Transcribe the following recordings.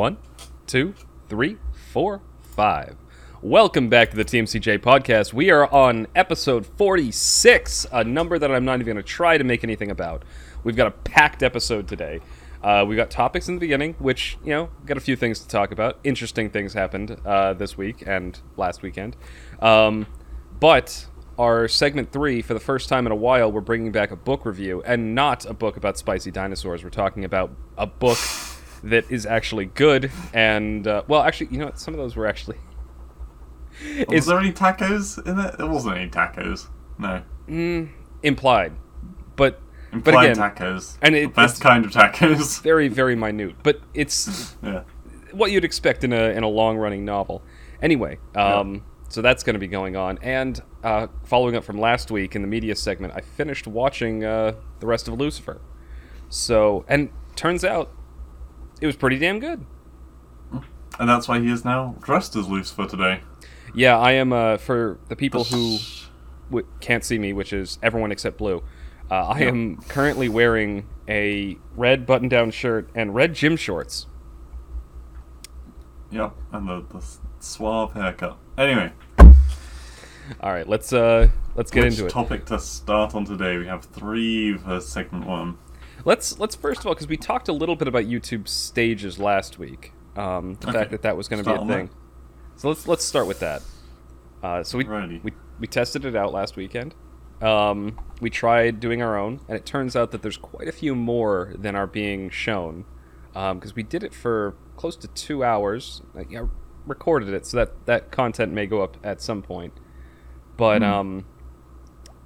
One, two, three, four, five. Welcome back to the TMCJ podcast. We are on episode 46, a number that I'm not even going to try to make anything about. We've got a packed episode today. Uh, we got topics in the beginning, which, you know, got a few things to talk about. Interesting things happened uh, this week and last weekend. Um, but our segment three, for the first time in a while, we're bringing back a book review and not a book about spicy dinosaurs. We're talking about a book that is actually good. And, uh, well, actually, you know what? Some of those were actually. Was there any tacos in it? There wasn't any tacos. No. implied, but Implied but again, tacos. and the best it's- kind of tacos. very very minute. But it's yeah. what you'd expect in a in a long running novel. Anyway, um, so that's going to be going on. And uh, following up from last week in the media segment, I finished watching uh, the rest of Lucifer. So and turns out it was pretty damn good. And that's why he is now dressed as Lucifer today. Yeah, I am uh, for the people who w- can't see me, which is everyone except Blue. Uh, I Yep. am currently wearing a red button-down shirt and red gym shorts. Yep, and the, the suave haircut. Anyway, All right, let's uh, let's get which into it. topic to start on today? We have three for segment one. Let's let's first of all, because we talked a little bit about YouTube stages last week, um, the Okay. fact that that was going to be a thing. So let's let's start with that. Uh, so we, Alrighty. we we tested it out last weekend. Um, we tried doing our own, and it turns out that there's quite a few more than are being shown, because we did it for close to two hours. Like, I recorded it, so that that content may go up at some point. But um,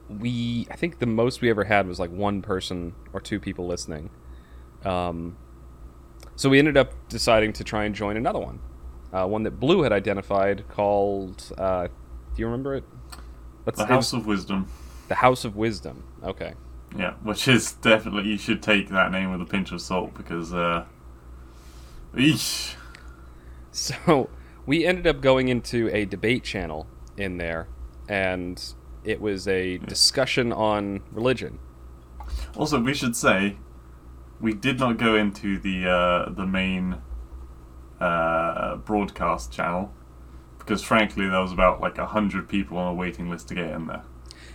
we I think the most we ever had was like one person or two people listening. Um, so we ended up deciding to try and join another one, uh, one that Blue had identified called. Uh, do you remember it? Let's The House of Wisdom. the House of Wisdom. Okay. Yeah, which is definitely you should take that name with a pinch of salt because uh eesh. So we ended up going into a debate channel in there, and it was a discussion on religion. Also, we should say we did not go into the uh, the main uh, broadcast channel because, frankly, there was about like a hundred people on a waiting list to get in there.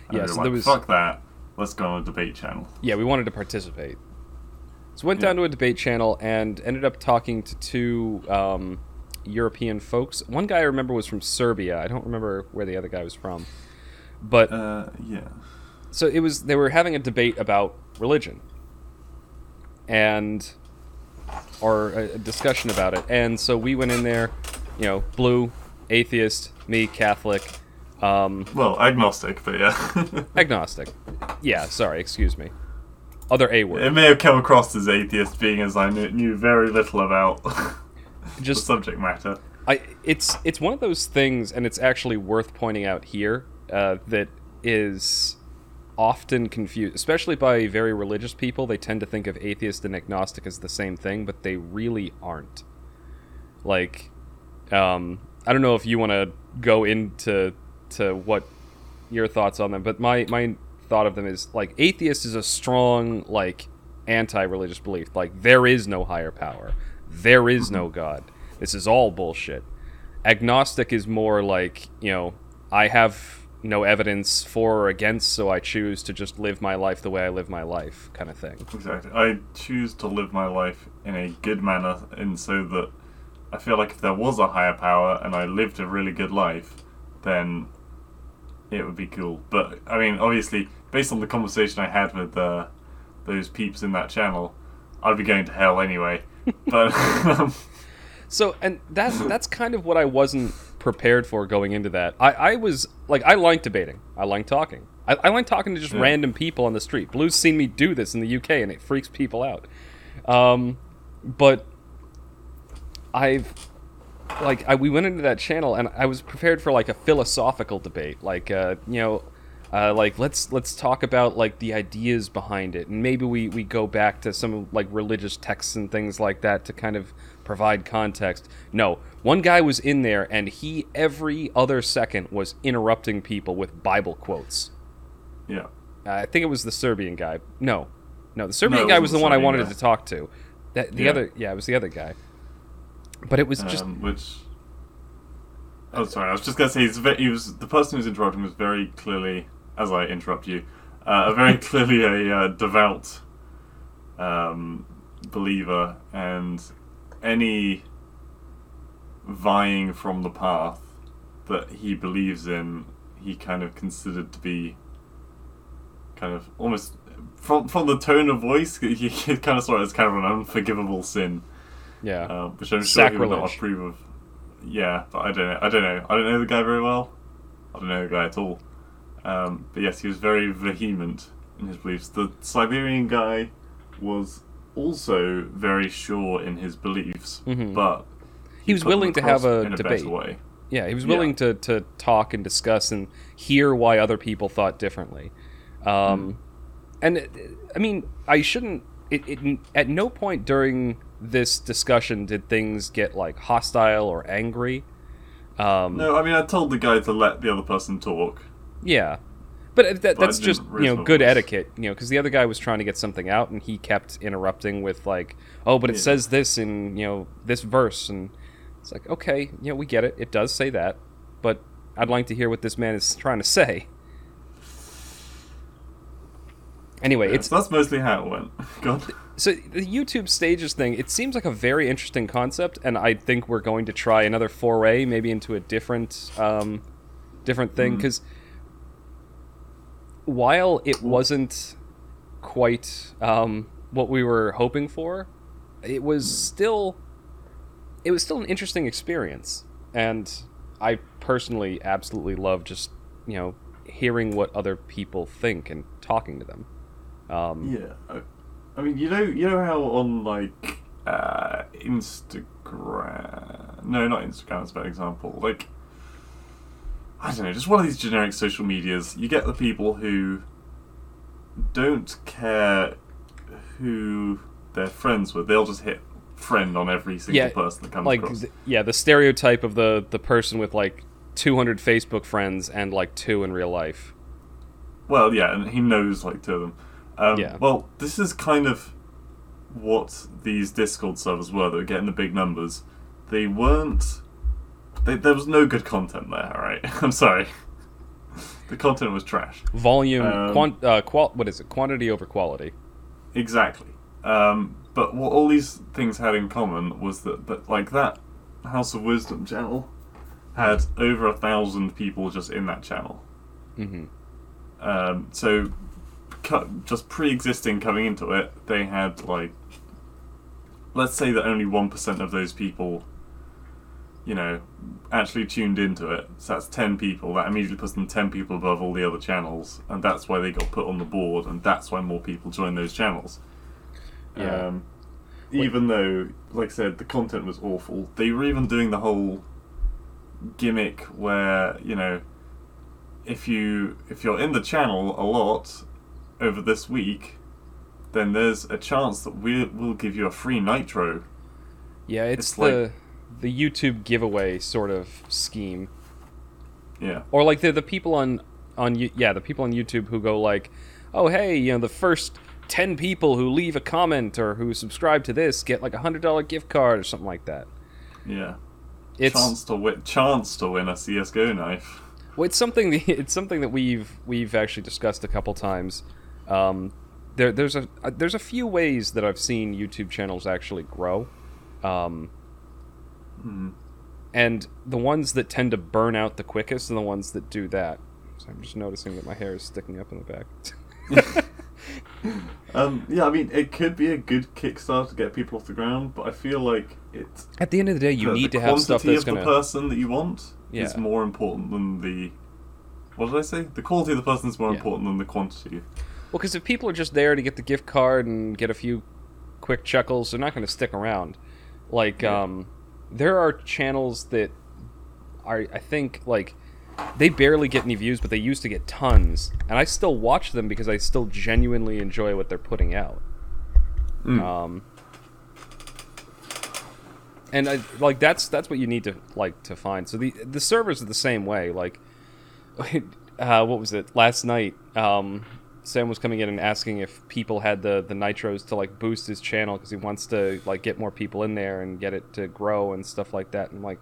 And Yeah, we so like, there was- fuck that. Let's go on a debate channel. Yeah, we wanted to participate. So went Yeah. down to a debate channel and ended up talking to two um, European folks. One guy I remember was from Serbia. I don't remember where the other guy was from. But Uh, yeah. so it was they were having a debate about religion and or a, discussion about it and so we went in there you know blue atheist me catholic um, Well, agnostic, but yeah. agnostic yeah sorry excuse me other a word it may have come across as atheist, being as I knew, knew very little about the just subject matter. I it's it's one of those things, and it's actually worth pointing out here uh, that is often confused, especially by very religious people. They tend to think of atheist and agnostic as the same thing, but they really aren't. Like, um, I don't know if you want to go into to what your thoughts on them, but my my thought of them is like atheist is a strong like anti-religious belief. Like there is no higher power, there is no God. This is all bullshit. Agnostic is more like you know I have no evidence for or against, so I choose to just live my life the way I live my life, kind of thing. Exactly. I choose to live my life in a good manner, and so that I feel like if there was a higher power and I lived a really good life, then it would be cool. But I mean, obviously, based on the conversation I had with uh, those peeps in that channel, I'd be going to hell anyway. But um, So, and that's that's kind of what I wasn't prepared for going into that. I, I was like, I like debating. I like talking. I, I like talking to just Yeah. random people on the street. Blue's seen me do this in the UK, and it freaks people out. Um, but I've like I, we went into that channel, and I was prepared for like a philosophical debate, like uh, you know. Uh, like let's let's talk about like the ideas behind it and maybe we we go back to some like religious texts and things like that to kind of provide context no one guy was in there and he every other second was interrupting people with bible quotes yeah, Uh, I think it was the Serbian guy. No, no, the Serbian it guy wasn't the one I wanted guy. to talk to. That the Yeah. other, yeah, it was the other guy. But it was just um, which. Oh, sorry. I was just gonna say he was the person who's interrupting was very clearly, as I interrupt you, uh, very clearly a uh, devout um, believer, and any vying from the path that he believes in, he kind of considered to be kind of almost from from the tone of voice, he, he kind of saw it as kind of an unforgivable sin yeah. uh, which I'm sure he would not approve of. Yeah, but I don't know. I don't know. I don't know the guy very well. I don't know the guy at all. Um, but yes, he was very vehement in his beliefs. The Serbian guy was also very sure in his beliefs, Mhm. but He was willing to have a debate. Yeah, he was Yeah. willing to, to talk and discuss and hear why other people thought differently. Um, And uh, I mean, I shouldn't. It, it at no point during this discussion did things get like hostile or angry. Um, No, I mean I told the guy to let the other person talk. Yeah, but that, But that's just you know good voice. etiquette. You know, because the other guy was trying to get something out, and he kept interrupting with like, "Oh, but it Yeah. says this in you know this verse," and it's like, okay, you know, we get it. It does say that, but I'd like to hear what this man is trying to say. Anyway, Yeah, it's so that's mostly how it went. God. so the YouTube stages thing. It seems like a very interesting concept, and I think we're going to try another foray, maybe into a different, um, different thing. Because while it wasn't quite um, what we were hoping for, it was still, it was still an interesting experience, and I personally absolutely love just you know hearing what other people think and talking to them. Um, Yeah, I, I mean, you know, you know how on like uh, Instagram, no, not Instagram. It's a bad example. Like, I don't know, just one of these generic social medias. You get the people who don't care who they're friends with. They'll just hit friend on every single Yeah, person that comes like across. th- yeah the stereotype of the the person with like 200 facebook friends and like two in real life Well, yeah, and he knows like two of them. Um, Yeah. Well, this is kind of what these Discord servers were that were getting the big numbers. They weren't. They, there was no good content there. All right, I'm sorry. the content was trash. volume Um, quant uh qual- what is it quantity over quality Exactly. Um, but what all these things had in common was that, that like that House of Wisdom channel had over a thousand people just in that channel. hmm Um, so, cu- just pre-existing coming into it, they had like, let's say that only one percent of those people, you know, actually tuned into it. So that's ten people. That immediately puts them ten people above all the other channels, and that's why they got put on the board, and that's why more people join those channels. Yeah. Um, even though, like I said, the content was awful, they were even doing the whole gimmick where you know if you if you're in the channel a lot over this week, then there's a chance that we will give you a free nitro. yeah it's, It's the the youtube giveaway sort of scheme Yeah, or like the the people on on yeah the people on youtube who go like oh hey you know the first 10 people who leave a comment or who subscribe to this get like a hundred dollar gift card or something like that yeah. it's chance to win, chance to win a CS:GO knife. Well, it's something. It's something that we've we've actually discussed a couple times. Um, there, there's a uh, there's a few ways that I've seen YouTube channels actually grow, um, Hmm. and the ones that tend to burn out the quickest are the ones that do that. So I'm just noticing that my hair is sticking up in the back. Um, yeah, I mean, it could be a good Kickstarter to get people off the ground, but I feel like it's At the end of the day, you the, need the to have stuff that's gonna. the person that you want is Yeah. more important than the. What did I say? The quality of the person is more Yeah. important than the quantity. Well, because if people are just there to get the gift card and get a few quick chuckles, they're not going to stick around. Like, Yeah. um, there are channels that are, I think, like, they barely get any views, but they used to get tons, and I still watch them because I still genuinely enjoy what they're putting out. Mm. Um, and I, like that's that's what you need to like to find. So the the servers are the same way. Like, uh, what was it last night? Um, Sam was coming in and asking if people had the the nitros to like boost his channel because he wants to like get more people in there and get it to grow and stuff like that. And like,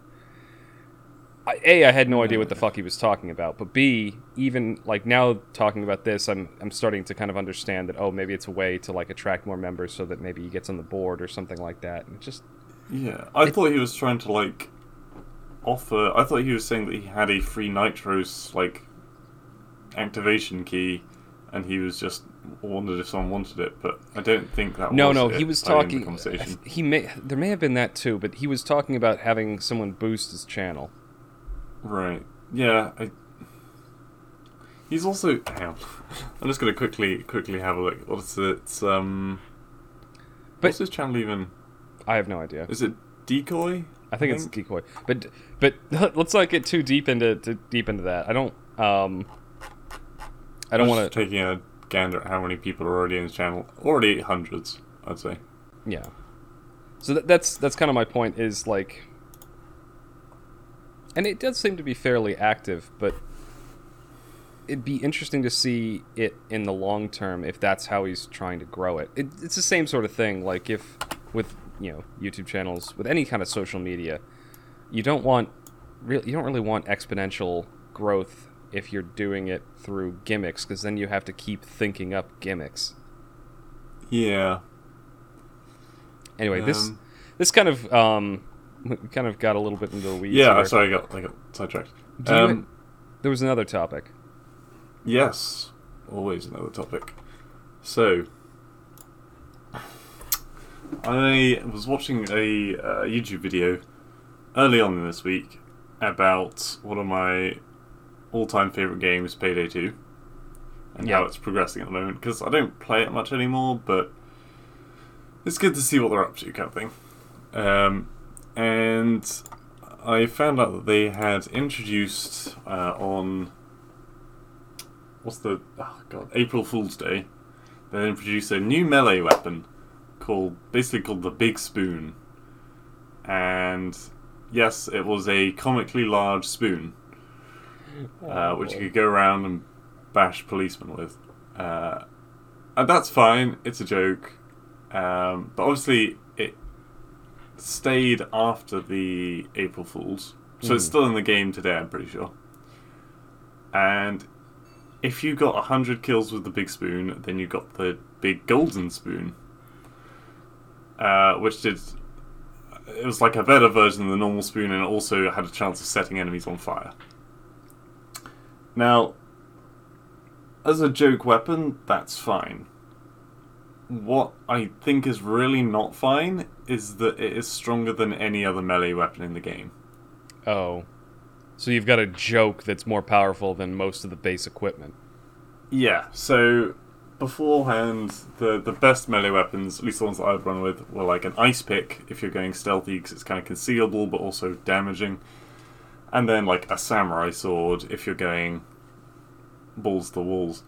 a I had no idea what the fuck he was talking about, but b even like now talking about this, I'm I'm starting to kind of understand that oh maybe it's a way to like attract more members so that maybe he gets on the board or something like that. And it just Yeah, I thought he was trying to like offer. I thought he was saying that he had a free Nitros like activation key, and he was just wondered if someone wanted it. But I don't think that. no was no it he was in the talking. Uh, conversation. He may there may have been that too, but he was talking about having someone boost his channel. Right. Yeah. I... He's also. I'm just gonna quickly quickly have a look. What's it? Um. But- what's his channel even? I have no idea. Is it Decoy? I think it's decoy, but but let's not get too deep into to deep into that. I don't um I don't want to taking a gander at how many people are already in his channel. Already hundreds, I'd say. yeah. So that, that's that's kind of my point is like, and it does seem to be fairly active, but it'd be interesting to see it in the long term if that's how he's trying to grow it. it. It's the same sort of thing. Like if with you know YouTube channels with any kind of social media, you don't want real you don't really want exponential growth if you're doing it through gimmicks because then you have to keep thinking up gimmicks. Yeah. Anyway, this Um, this kind of um we kind of got a little bit into the weeds. Yeah, here. sorry, I got, I got sidetracked. Do you- Um, there was another topic. yes, always another topic. So, I was watching a uh, YouTube video early on in this week about one of my all-time favorite games, Payday 2, and Yeah. how it's progressing at the moment. Because I don't play it much anymore, but it's good to see what they're up to, kind of thing. Um, and I found out that they had introduced uh, on what's the oh god April Fool's Day. They introduced a new melee weapon called basically called the Big Spoon, and yes, it was a comically large spoon, uh, which you could go around and bash policemen with. Uh, and that's fine. It's a joke, um, but obviously stayed after the April Fools, so it's Mm. still in the game today. I'm pretty sure. And if you got hundred kills with the big spoon, then you got the big golden spoon, uh, which did. It was like a better version of the normal spoon, and also had a chance of setting enemies on fire. Now, as a joke weapon, that's fine. What I think is really not fine is that it is stronger than any other melee weapon in the game. Oh, so you've got a joke that's more powerful than most of the base equipment. Yeah, so beforehand, the the best melee weapons, at least the ones that I've run with, were like an ice pick if you're going stealthy because it's kind of concealable but also damaging, and then like a samurai sword if you're going balls to walls.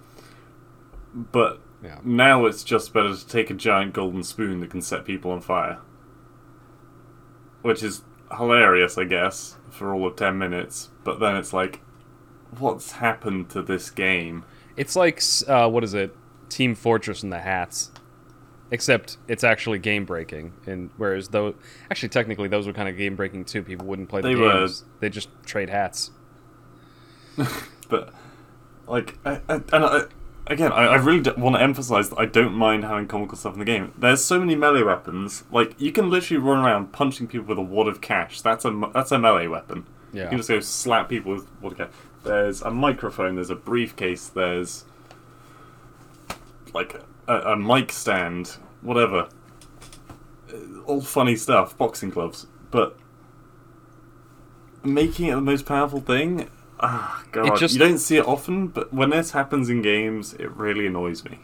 But Yeah. now it's just better to take a giant golden spoon that can set people on fire, which is hilarious, I guess, for all of ten minutes. But then it's like, what's happened to this game? It's like uh, what is it? Team Fortress and the hats. Except it's actually game breaking, and whereas though actually technically those were kind of game breaking too. People wouldn't play the They were. games; they just trade hats. but like I, I, and I, again I, I really d- want to emphasize that i don't mind having comical stuff in the game. There's so many melee weapons like you can literally run around punching people with a wad of cash. That's a that's a melee weapon. Yeah. you can just go slap people with wad of cash. There's a microphone there's a briefcase there's like a, a mic stand whatever. Uh, all funny stuff boxing gloves. But making it the most powerful thing ah god just- you don't see it often but when this happens in games it really annoys me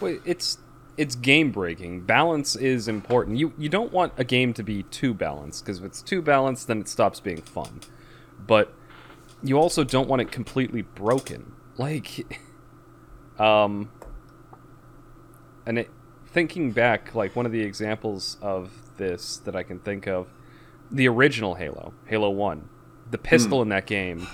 Well, it's it's game breaking. Balance is important. You you don't want a game to be too balanced because if it's too balanced, then it stops being fun. But you also don't want it completely broken. Like, um, and it, thinking back, like one of the examples of this that I can think of, the original Halo, Halo One, the pistol hmm. in that game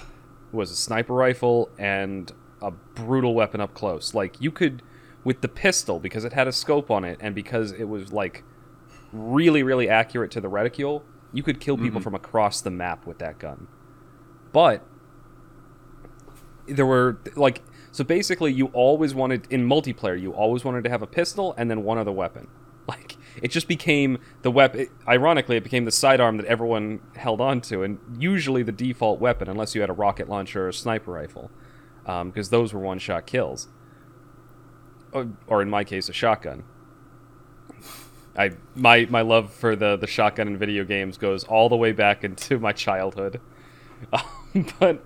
was a sniper rifle and a brutal weapon up close. Like you could with the pistol because it had a scope on it and because it was like really really accurate to the reticule, you could kill people hmm. from across the map with that gun. But there were like so basically you always wanted in multiplayer you always wanted to have a pistol and then one other weapon. Like it just became the weapon. Ironically, it became the sidearm that everyone held on to, and usually the default weapon, unless you had a rocket launcher or a sniper rifle, um, because those were one-shot kills. Or, or in my case, a shotgun. I my my love for the the shotgun in video games goes all the way back into my childhood, um, but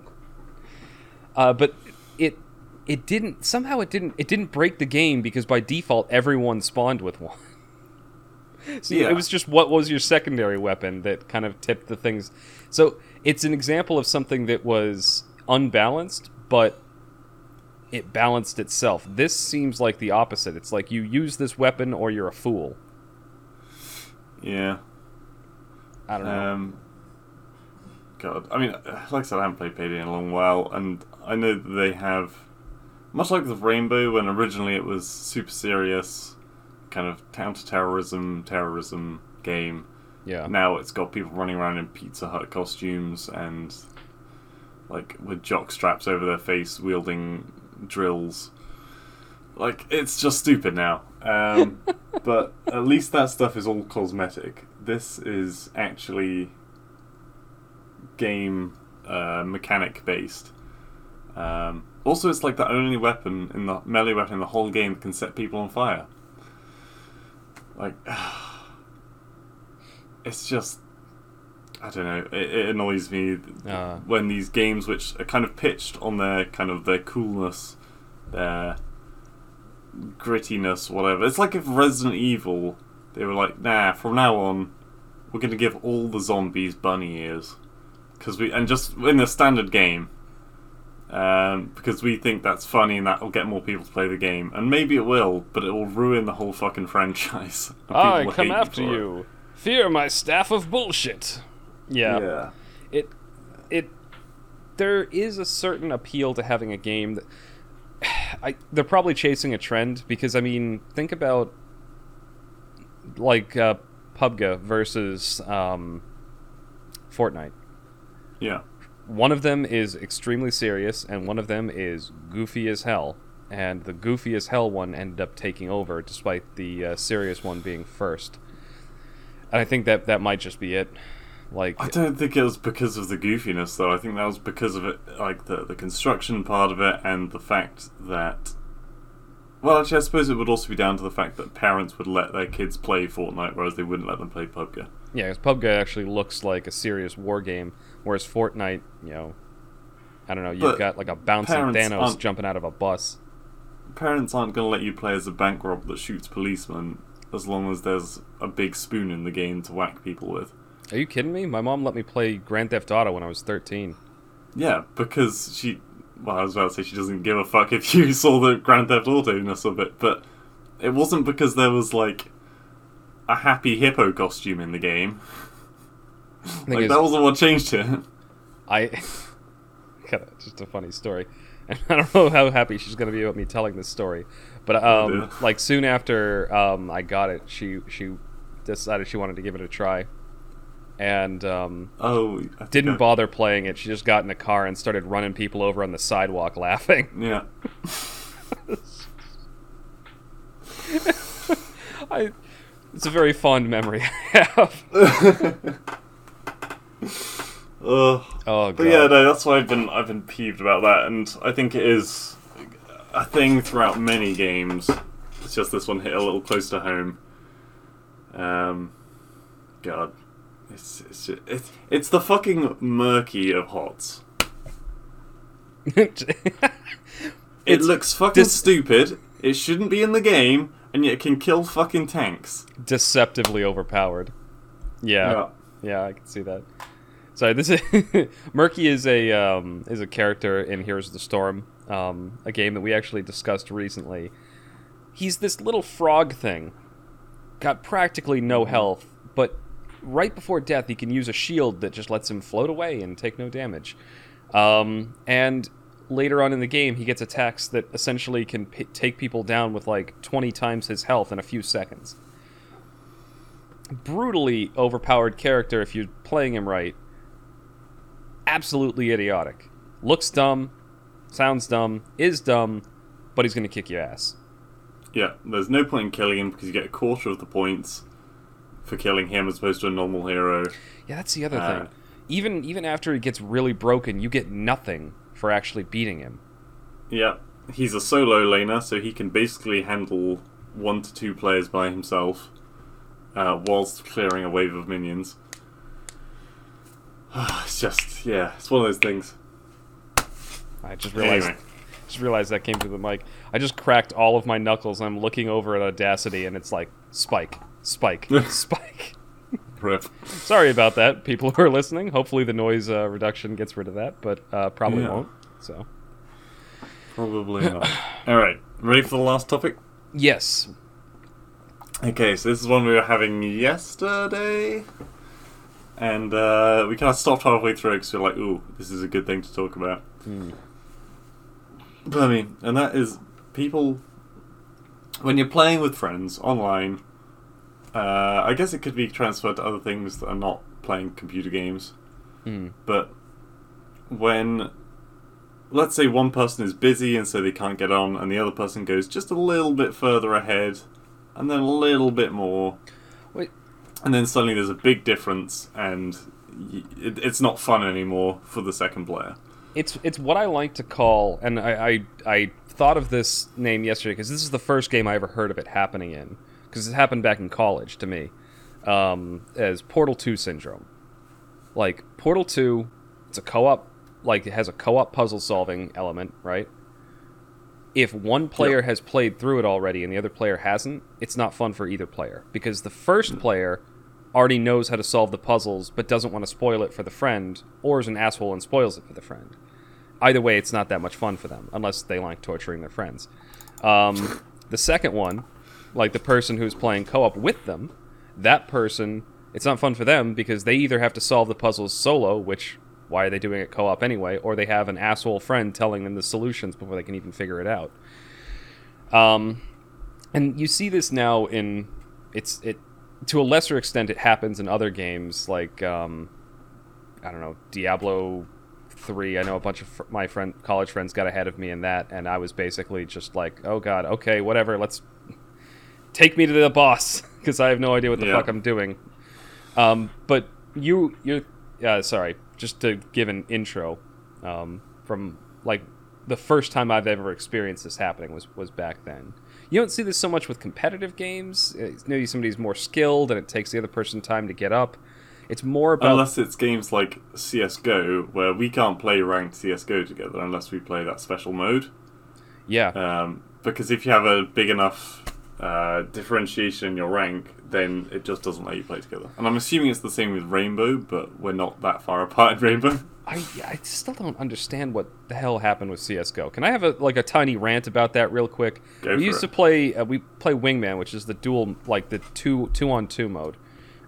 uh, but it it didn't somehow it didn't it didn't break the game because by default everyone spawned with one. So Yeah. it was just what was your secondary weapon that kind of tipped the things. So it's an example of something that was unbalanced, but it balanced itself. This seems like the opposite. It's like you use this weapon or you're a fool. Yeah. I don't know. Um, God, I mean, like I said, I haven't played Payday in a long while, and I know that they have, much like the Rainbow, when originally it was super serious, kind of counter-terrorism, terrorism game. yeah. Now it's got people running around in Pizza Hut costumes and like with jock straps over their face, wielding drills. Like it's just stupid now. Um, but at least that stuff is all cosmetic. This is actually game uh, mechanic based. Um, also, it's like the only weapon in the melee weapon in the whole game that can set people on fire. Like, it's just I don't know. It, it annoys me Uh. when these games, which are kind of pitched on their kind of their coolness, their grittiness, whatever. It's like if Resident Evil, they were like, nah, from now on, we're going to give all the zombies bunny ears, because we and just in the standard game. Um, because we think that's funny and that will get more people to play the game, and maybe it will, but it will ruin the whole fucking franchise. People I will come after for it. you. Fear my staff of bullshit. Yeah. Yeah. It it there is a certain appeal to having a game that I they're probably chasing a trend because I mean, think about like uh PUBG versus um Fortnite. Yeah. One of them is extremely serious and one of them is goofy as hell. And the goofy as hell one ended up taking over despite the uh, serious one being first. And I think that that might just be it. Like I don't think it was because of the goofiness, though. I think that was because of it, like the the construction part of it, and the fact that. Well, actually, I suppose it would also be down to the fact that parents would let their kids play Fortnite, whereas they wouldn't let them play PUBG. Yeah, because PUBG actually looks like a serious war game, whereas Fortnite, you know, I don't know, you've But got like a bouncing Thanos aren't- jumping out of a bus. Parents aren't going to let you play as a bank robber that shoots policemen as long as there's a big spoon in the game to whack people with. Are you kidding me? My mom let me play Grand Theft Auto when I was 13. Yeah, because she. Well, I was about to say she doesn't give a fuck if you saw the Grand Theft Auto ness of it, but it wasn't because there was like a happy hippo costume in the game. Like is, that wasn't what changed it. I got just a funny story, and I don't know how happy she's gonna be about me telling this story, but Oh, um, dear. like soon after um, I got it, she she decided she wanted to give it a try, and um, Oh, didn't I- bother playing it. She just got in the car and started running people over on the sidewalk laughing. Yeah. I, it's a very fond memory I have. Ugh. Oh god. But yeah, no, that's why I've been I've been peeved about that, and I think it is a thing throughout many games. It's just this one hit a little close to home. Um, God, it's it's just, it's it's the fucking Murky of HotS. It It's looks fucking dis- stupid. It shouldn't be in the game, and yet it can kill fucking tanks. deceptively overpowered. Yeah. Yeah. Yeah, I can see that. Sorry, this is Murky is a um, is a character in Heroes of the Storm, um, a game that we actually discussed recently. He's this little frog thing, got practically no health, but right before death, he can use a shield that just lets him float away and take no damage. Um, and later on in the game, he gets attacks that essentially can p- take people down with like 20 times his health in a few seconds. Brutally overpowered character if you're playing him right. Absolutely idiotic. Looks dumb, sounds dumb, is dumb, but he's going to kick your ass. Yeah, there's no point in killing him because you get a quarter of the points for killing him as opposed to a normal hero. Yeah, that's the other Uh, thing. Even even after he gets really broken, you get nothing for actually beating him. Yeah, he's a solo laner, so he can basically handle one to two players by himself uh, whilst clearing a wave of minions. it's just, yeah, it's one of those things. I just realized Anyway, just realized that came through the mic. I just cracked all of my knuckles. I'm looking over at Audacity, and it's like spike, spike, spike. rip. Sorry about that, people who are listening. Hopefully, the noise uh, reduction gets rid of that, but uh, probably Yeah. won't. So Probably not. Alright, ready for the last topic? yes, Okay, so this is one we were having yesterday. And uh, we kind of stopped halfway through because we're like, ooh, this is a good thing to talk about. But I mean, and that is people. When you're playing with friends online, uh, I guess it could be transferred to other things that are not playing computer games. Hmm. But when, let's say, one person is busy and so they can't get on, and the other person goes just a little bit further ahead, and then a little bit more. And then suddenly there's a big difference, and y- it, it's not fun anymore for the second player. it's it's what I like to call, and I I, I thought of this name yesterday because this is the first game I ever heard of it happening in because it happened back in college to me um, as Portal Two syndrome. Like Portal Two, it's a co-op, like it has a co-op puzzle solving element, right? If one player has played through it already and the other player hasn't, it's not fun for either player because the first player already knows how to solve the puzzles but doesn't want to spoil it for the friend or is an asshole and spoils it for the friend. Either way, it's not that much fun for them unless they like torturing their friends. Um, the second one, like the person who's playing co-op with them, that person, it's not fun for them because they either have to solve the puzzles solo, which why are they doing it co-op anyway, or they have an asshole friend telling them the solutions before they can even figure it out. Um, and you see this now in it's it to a lesser extent it happens in other games like um, I don't know Diablo three. I know a bunch of fr- my friend college friends got ahead of me in that, and I was basically just like, oh god, okay, whatever, let's take me to the boss because I have no idea what the Yeah. fuck I'm doing. Um, but you you uh, sorry, just to give an intro um, from like the first time I've ever experienced this happening was was back then. You don't see this so much with competitive games. Uh, Maybe somebody's more skilled and it takes the other person time to get up. It's more about Unless it's games like CS:GO, where we can't play ranked CS:GO together unless we play that special mode. yeah. Um, because if you have a big enough uh, differentiation in your rank, then it just doesn't let you play together. And I'm assuming it's the same with Rainbow, but we're not that far apart in Rainbow. I, I still don't understand what the hell happened with CS:GO. Can I have a like a tiny rant about that real quick? Go we used it. to play uh, we play Wingman, which is the dual like the two two on two mode,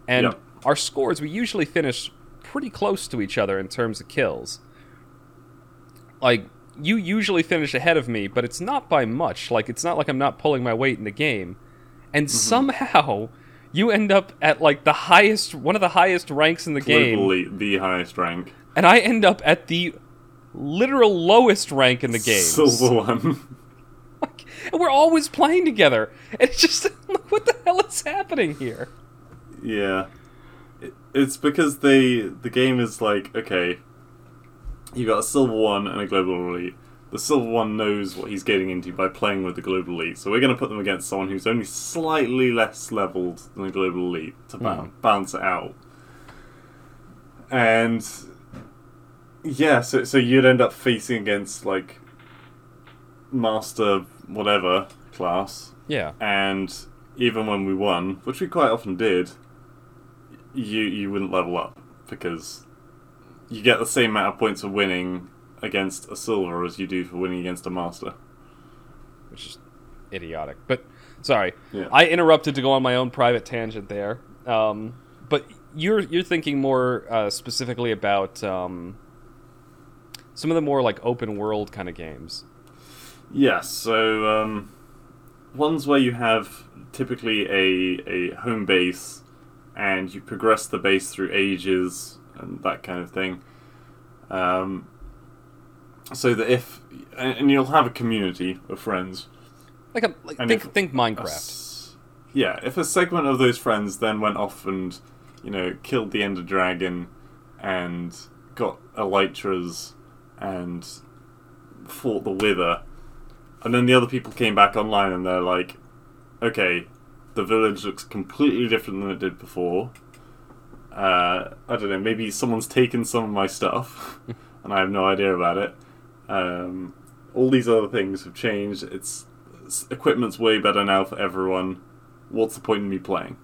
and Yep. our scores we usually finish pretty close to each other in terms of kills. Like you usually finish ahead of me, but it's not by much. Like it's not like I'm not pulling my weight in the game, and Mm-hmm. somehow you end up at like the highest one of the highest ranks in the game Globally, the highest rank. and I end up at the literal lowest rank in the game. Silver one. and we're always playing together. And it's just like, what the hell is happening here? yeah. It's because they the game is like, okay, you got a silver one and a global elite. The silver one knows what he's getting into by playing with the global elite, so we're going to put them against someone who's only slightly less leveled than the global elite to ba- Hmm. balance it out. And yeah, so so you'd end up facing against like master whatever class, Yeah. and even when we won, which we quite often did, you you wouldn't level up because you get the same amount of points for winning against a silver as you do for winning against a master. Which is idiotic. But sorry. Yeah. I interrupted to go on my own private tangent there. Um, but you're you're thinking more uh, specifically about um, some of the more like open world kind of games. Yes, so um, ones where you have typically a, a home base and you progress the base through ages and that kind of thing. Um, so that if and you'll have a community of friends. Like a like And think if- think Minecraft. s- Yeah, if a segment of those friends then went off and you know killed the Ender Dragon and got elytras and fought the Wither, and then the other people came back online and they're like, okay, the village looks completely different than it did before. Uh, I don't know, maybe someone's taken some of my stuff, and I have no idea about it. Um, all these other things have changed. It's, it's equipment's way better now for everyone. What's the point in me playing?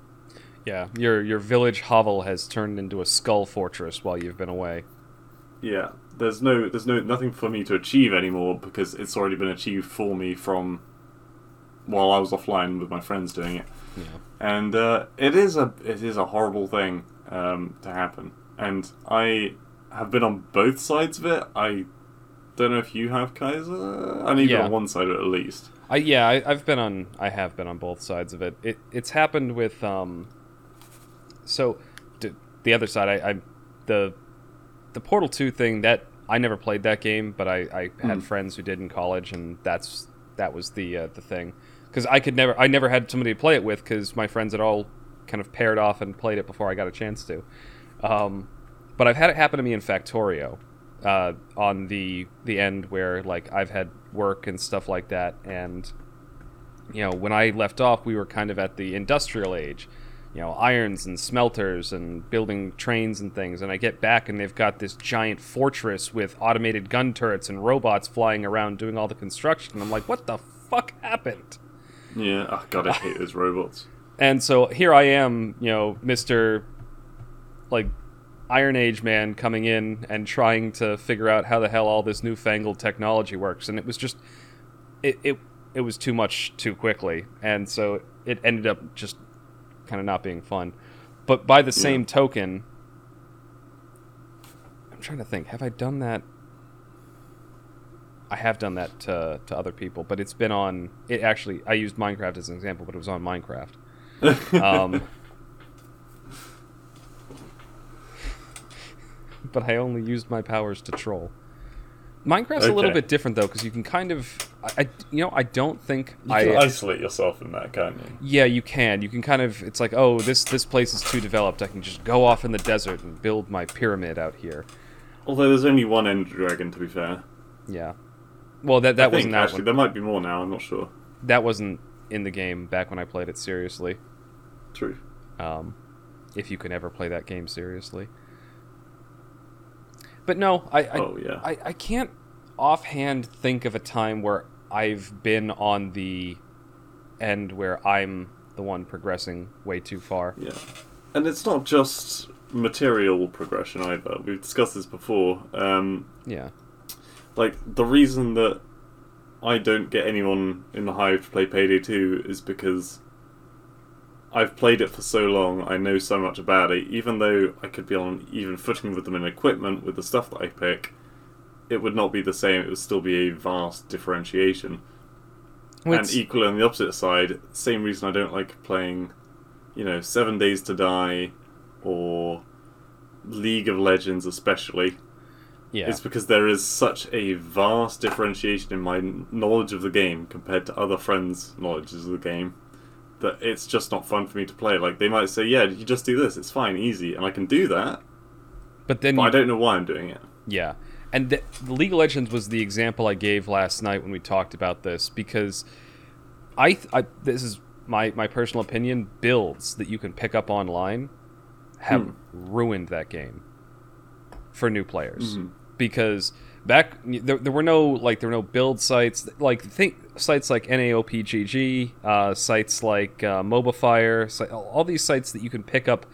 Yeah, your your village hovel has turned into a skull fortress while you've been away. Yeah, there's no, there's no nothing for me to achieve anymore because it's already been achieved for me from while I was offline with my friends doing it. Yeah. and uh, it is a it is a horrible thing um, to happen. And I have been on both sides of it. I don't know if you have Kaiser. I you've Yeah. on one side at least. I yeah, I, I've been on. I have been on both sides of it. It it's happened with um. So, d- the other side, I, I the the Portal Two thing that I never played that game, but I, I had Mm. friends who did in college, and that's that was the uh, the thing. Because I could never, I never had somebody to play it with because my friends had all kind of paired off and played it before I got a chance to. Um, but I've had it happen to me in Factorio, uh, on the the end where like I've had work and stuff like that, and you know when I left off, we were kind of at the industrial age, you know, irons and smelters and building trains and things, and I get back and they've got this giant fortress with automated gun turrets and robots flying around doing all the construction. I'm like, what the fuck happened? Yeah, oh god, I hate those robots. And so here I am, you know, Mister, like, Iron Age man coming in and trying to figure out how the hell all this newfangled technology works, and it was just, it it it was too much too quickly, and so it ended up just kind of not being fun. But by the same token, I'm trying to think, have I done that? I have done that to, to other people, but it's been on. It actually, I used Minecraft as an example, but it was on Minecraft. Um, but I only used my powers to troll. Minecraft's a little bit different though, because you can kind of, I, I- you know, I don't think You I. can isolate yourself in that, can't you? yeah, you can. You can kind of. It's like, oh, this this place is too developed. I can just go off in the desert and build my pyramid out here. Although there's only one Ender Dragon, to be fair. Yeah. Well, that that I wasn't think, that actually one. there might be more now. I'm not sure. That wasn't in the game back when I played it seriously. True. um, if you can ever play that game seriously. But no, I I, oh yeah. I I can't offhand think of a time where I've been on the end where I'm the one progressing way too far. Yeah. And it's not just material progression either. We've discussed this before. Um, Yeah, like, the reason that I don't get anyone in the Hive to play Payday 2 is because I've played it for so long, I know so much about it, even though I could be on even footing with them in equipment with the stuff that I pick, it would not be the same, it would still be a vast differentiation. Well, and it's- equally on the opposite side, same reason I don't like playing, you know, Seven Days to Die or League of Legends, especially, yeah, is because there is such a vast differentiation in my knowledge of the game compared to other friends' knowledges of the game that it's just not fun for me to play. Like they might say, "Yeah, you just do this; it's fine, easy," and I can do that, but then but you, I don't know why I'm doing it. Yeah, and the, the League of Legends was the example I gave last night when we talked about this because I, th- I this is my my personal opinion. Builds that you can pick up online have Hmm. ruined that game for new players Mhm. because back there, there were no like there were no build sites like think sites like NA.OP.GG, uh, sites like uh, Mobafire, si- all these sites that you can pick up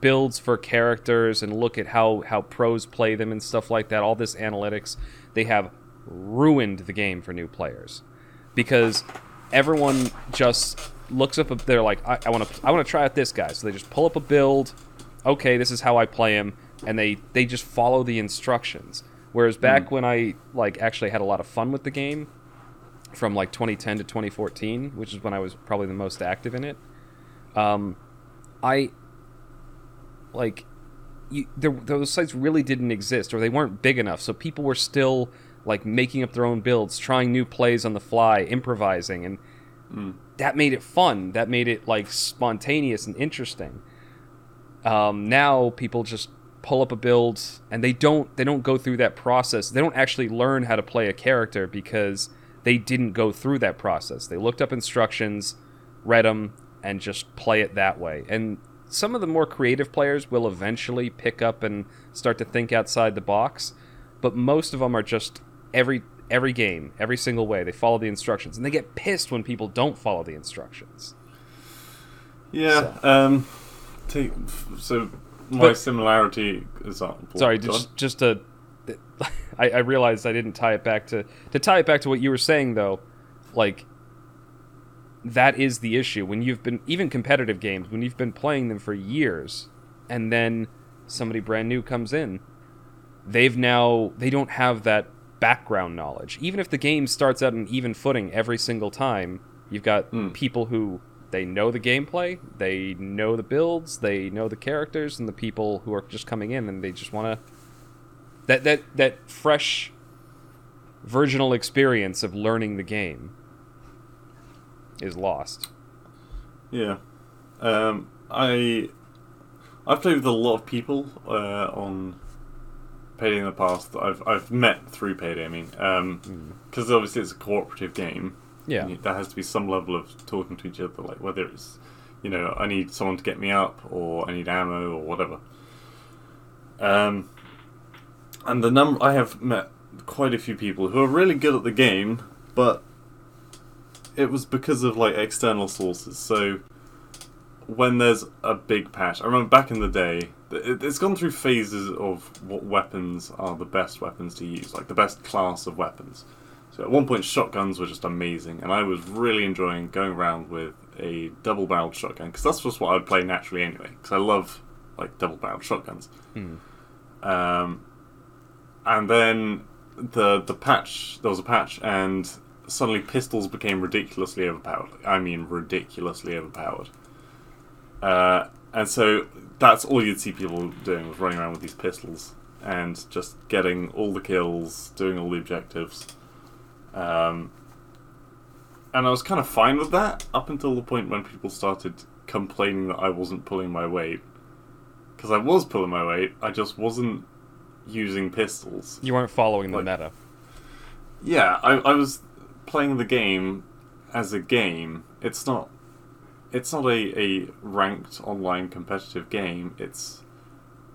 builds for characters and look at how how pros play them and stuff like that. All this analytics they have ruined the game for new players because everyone just looks up. They're like, I want to I want to try out this guy, so they just pull up a build. Okay, this is how I play him, and they they just follow the instructions. Whereas back when I like actually had a lot of fun with the game, from like 2010 to 2014, which is when I was probably the most active in it. Um, I like you, there, those sites really didn't exist, or they weren't big enough, so people were still like making up their own builds, trying new plays on the fly, improvising, and that made it fun. That made it like spontaneous and interesting. Um, now people just pull up a build and they don't they don't go through that process. They don't actually learn how to play a character because they didn't go through that process. They looked up instructions, read them, and just play it that way. And some of the more creative players will eventually pick up and start to think outside the box, but most of them are just every every game, every single way. They follow the instructions, and they get pissed when people don't follow the instructions. Yeah. Um. Take, so my But- similarity example. Sorry, just just to, I, I realized I didn't tie it back to to tie it back to what you were saying though, like that is the issue when you've been even competitive games when you've been playing them for years, and then somebody brand new comes in, they've now they don't have that background knowledge. Even if the game starts out on even footing every single time, you've got Hmm. people who they know the gameplay, they know the builds, they know the characters, and the people who are just coming in and they just want to that that that fresh virginal experience of learning the game is lost. Yeah. Um, I I've played with a lot of people uh, on Payday in the past. that I've I've met through Payday. I mean, because obviously it's a cooperative game. Yeah. There has to be some level of talking to each other, like whether it's you know I need someone to get me up or I need ammo or whatever. Um, and the number I have met quite a few people who are really good at the game, but it was because of like external sources. So when there's a big patch, I remember back in the day, it's gone through phases of what weapons are the best weapons to use, like the best class of weapons. So at one point, shotguns were just amazing, and I was really enjoying going around with a double-barreled shotgun because that's just what I'd play naturally anyway. Because I love like double-barreled shotguns. Um, and then the the patch there was a patch and suddenly pistols became ridiculously overpowered. I mean ridiculously overpowered. Uh, and so that's all you'd see people doing was running around with these pistols and just getting all the kills, doing all the objectives. Um, and I was kind of fine with that up until the point when people started complaining that I wasn't pulling my weight. Because I was pulling my weight, I just wasn't using pistols. You weren't following the meta. Yeah, I, I was playing the game as a game. It's not. It's not a, a ranked online competitive game. It's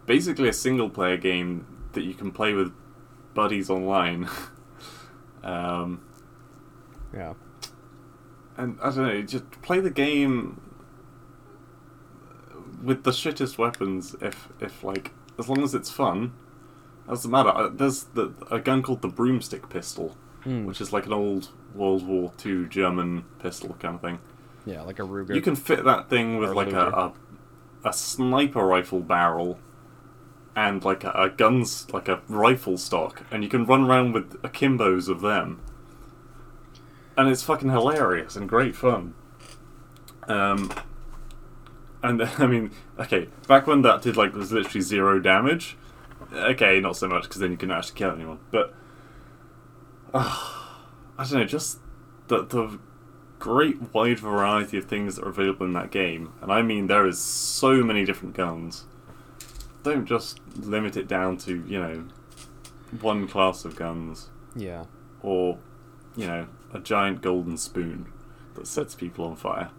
basically a single player game that you can play with buddies online. um, Yeah. and I don't know, just play the game with the shittest weapons. If if like as long as it's fun, doesn't matter. Uh, There's the, a gun called the broomstick pistol, Hmm. which is like an old World War II German pistol kind of thing. Yeah, like a Ruger. You can fit that thing with Or like a, a a sniper rifle barrel and like a, a guns like a rifle stock, and you can run around with akimbos of them, and it's fucking hilarious and great fun. Um, and I mean, okay, back when that did like was literally zero damage. Okay, not so much because then you can actually kill anyone, but I don't know, just the the great wide variety of things that are available in that game, and I mean there is so many different guns. Don't just limit it down to you know one class of guns yeah. or you know a giant golden spoon that sets people on fire.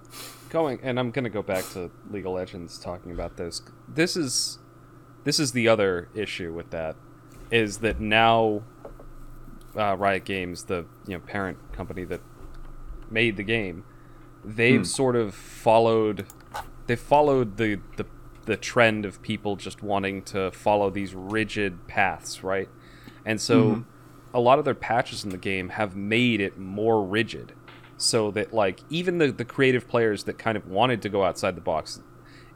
going and i'm going to go back to league of legends talking about this this is this is the other issue with that is that now uh, riot games the you know parent company that made the game they've Hmm. sort of followed they've followed the, the the trend of people just wanting to follow these rigid paths right and so Mhm. a lot of their patches in the game have made it more rigid so that like even the, the creative players that kind of wanted to go outside the box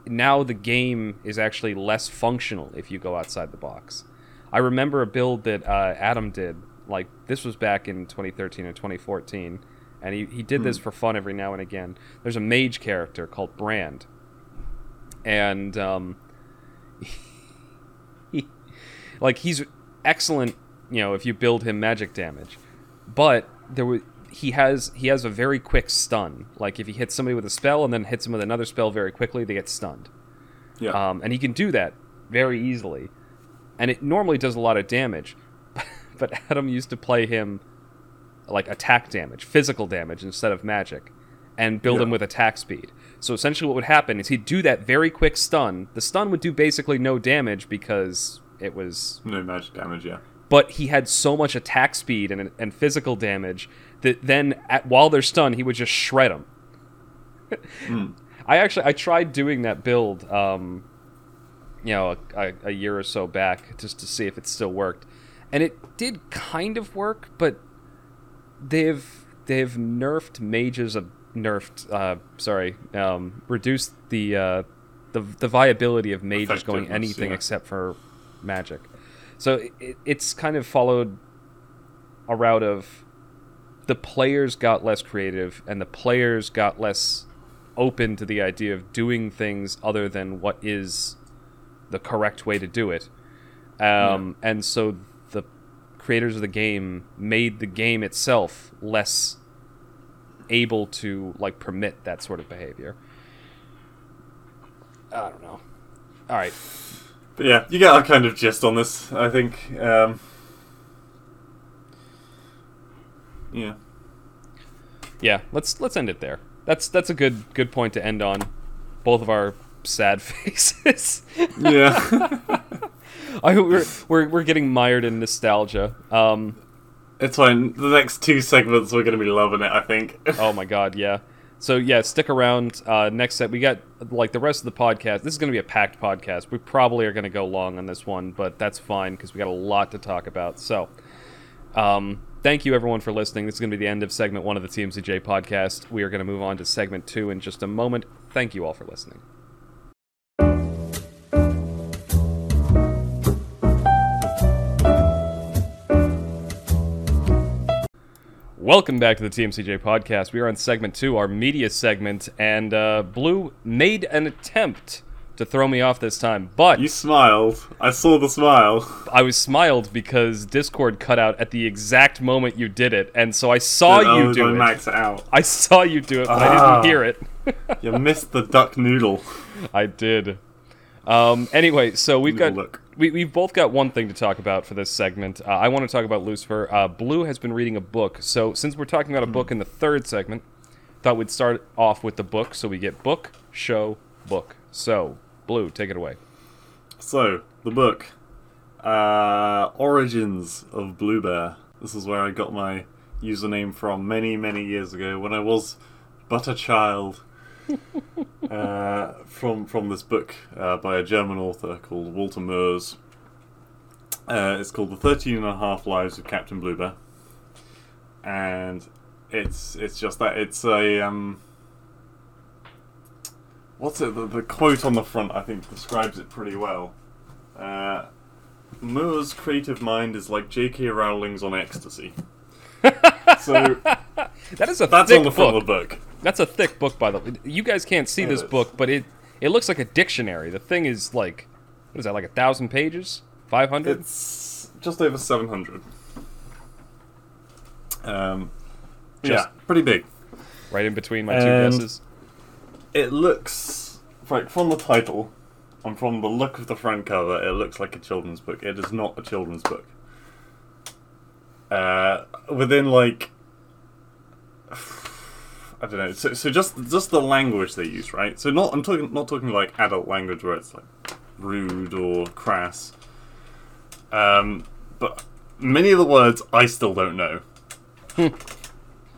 now the game is actually less functional if you go outside the box I remember a build that uh, Adam did. Like this was back in 2013 or 2014, and he, he did this for fun every now and again. There's a mage character called Brand, and um, he, like he's excellent. You know, if you build him magic damage, but there was he has he has a very quick stun. Like if he hits somebody with a spell and then hits him with another spell very quickly, they get stunned. Yeah. Um, and he can do that very easily, and it normally does a lot of damage. but Adam used to play him like attack damage, physical damage instead of magic, and build Yeah. him with attack speed. So essentially, what would happen is he'd do that very quick stun. The stun would do basically no damage because it was no magic damage. Yeah. but he had so much attack speed and, and physical damage that then at, while they're stunned he would just shred them i actually i tried doing that build um, you know a, a, a year or so back just to see if it still worked and it did kind of work but they've they've nerfed mages of nerfed uh, sorry um, reduced the uh, the the viability of mages going anything yeah. except for magic so it, it's kind of followed a route of the players got less creative and the players got less open to the idea of doing things other than what is the correct way to do it. Um, And so the creators of the game made the game itself less able to like permit that sort of behavior. I don't know. All right. But yeah, you get our kind of gist on this. I think. Um, yeah. Yeah, let's let's end it there. That's that's a good good point to end on. Both of our sad faces. Yeah. I we're, we're we're getting mired in nostalgia. Um, it's fine. The next two segments we're going to be loving it. I think. oh my god, yeah. So yeah, stick around. Uh, next set we got like the rest of the podcast. This is going to be a packed podcast. We probably are going to go long on this one, but that's fine because we got a lot to talk about. So, um, thank you everyone for listening. This is going to be the end of segment one of the TMCJ podcast. We are going to move on to segment two in just a moment. Thank you all for listening. Welcome back to the TMCJ podcast. We are on segment two, our media segment, and uh, Blue made an attempt to throw me off this time, but You smiled. I saw the smile. I was smiled because Discord cut out at the exact moment you did it, and so I saw you do it. max it out. I saw you do it, but I Ah. didn't hear it. You missed the duck noodle. I did. Um, anyway, so we've got Noodle look. We, we've both got one thing to talk about for this segment. Uh, I want to talk about Lucifer. Uh, Blue has been reading a book, so since we're talking about a book in the third segment, thought we'd start off with the book. So we get book, show, book. So Blue, take it away. So, the book. Uh, Origins of Blue Bear. This is where I got my username from many, many years ago when I was but a child. uh, from from this book uh, by a German author called Walter Moers. Uh, it's called The 13 and a Half Lives of Captain Bluebear. And it's it's just that. It's a. Um, what's it? The, the quote on the front, I think, describes it pretty well. Uh, Moers' creative mind is like J.K. Rowling's on ecstasy. so That is a that's on the front book. of the book. That's a thick book, by the way. You guys can't see this is. book, but it it looks like a dictionary. The thing is like, what is that? Like a thousand pages? Five hundred? It's just over 700. Um, Just- yeah, pretty big. Right in between my two And- guesses. It looks, like, from the title and from the look of the front cover, it looks like a children's book. It is not a children's book. Uh, within, like, I don't know. So, so just just the language they use, right? So not I'm talking not talking like adult language where it's like rude or crass. Um, but many of the words I still don't know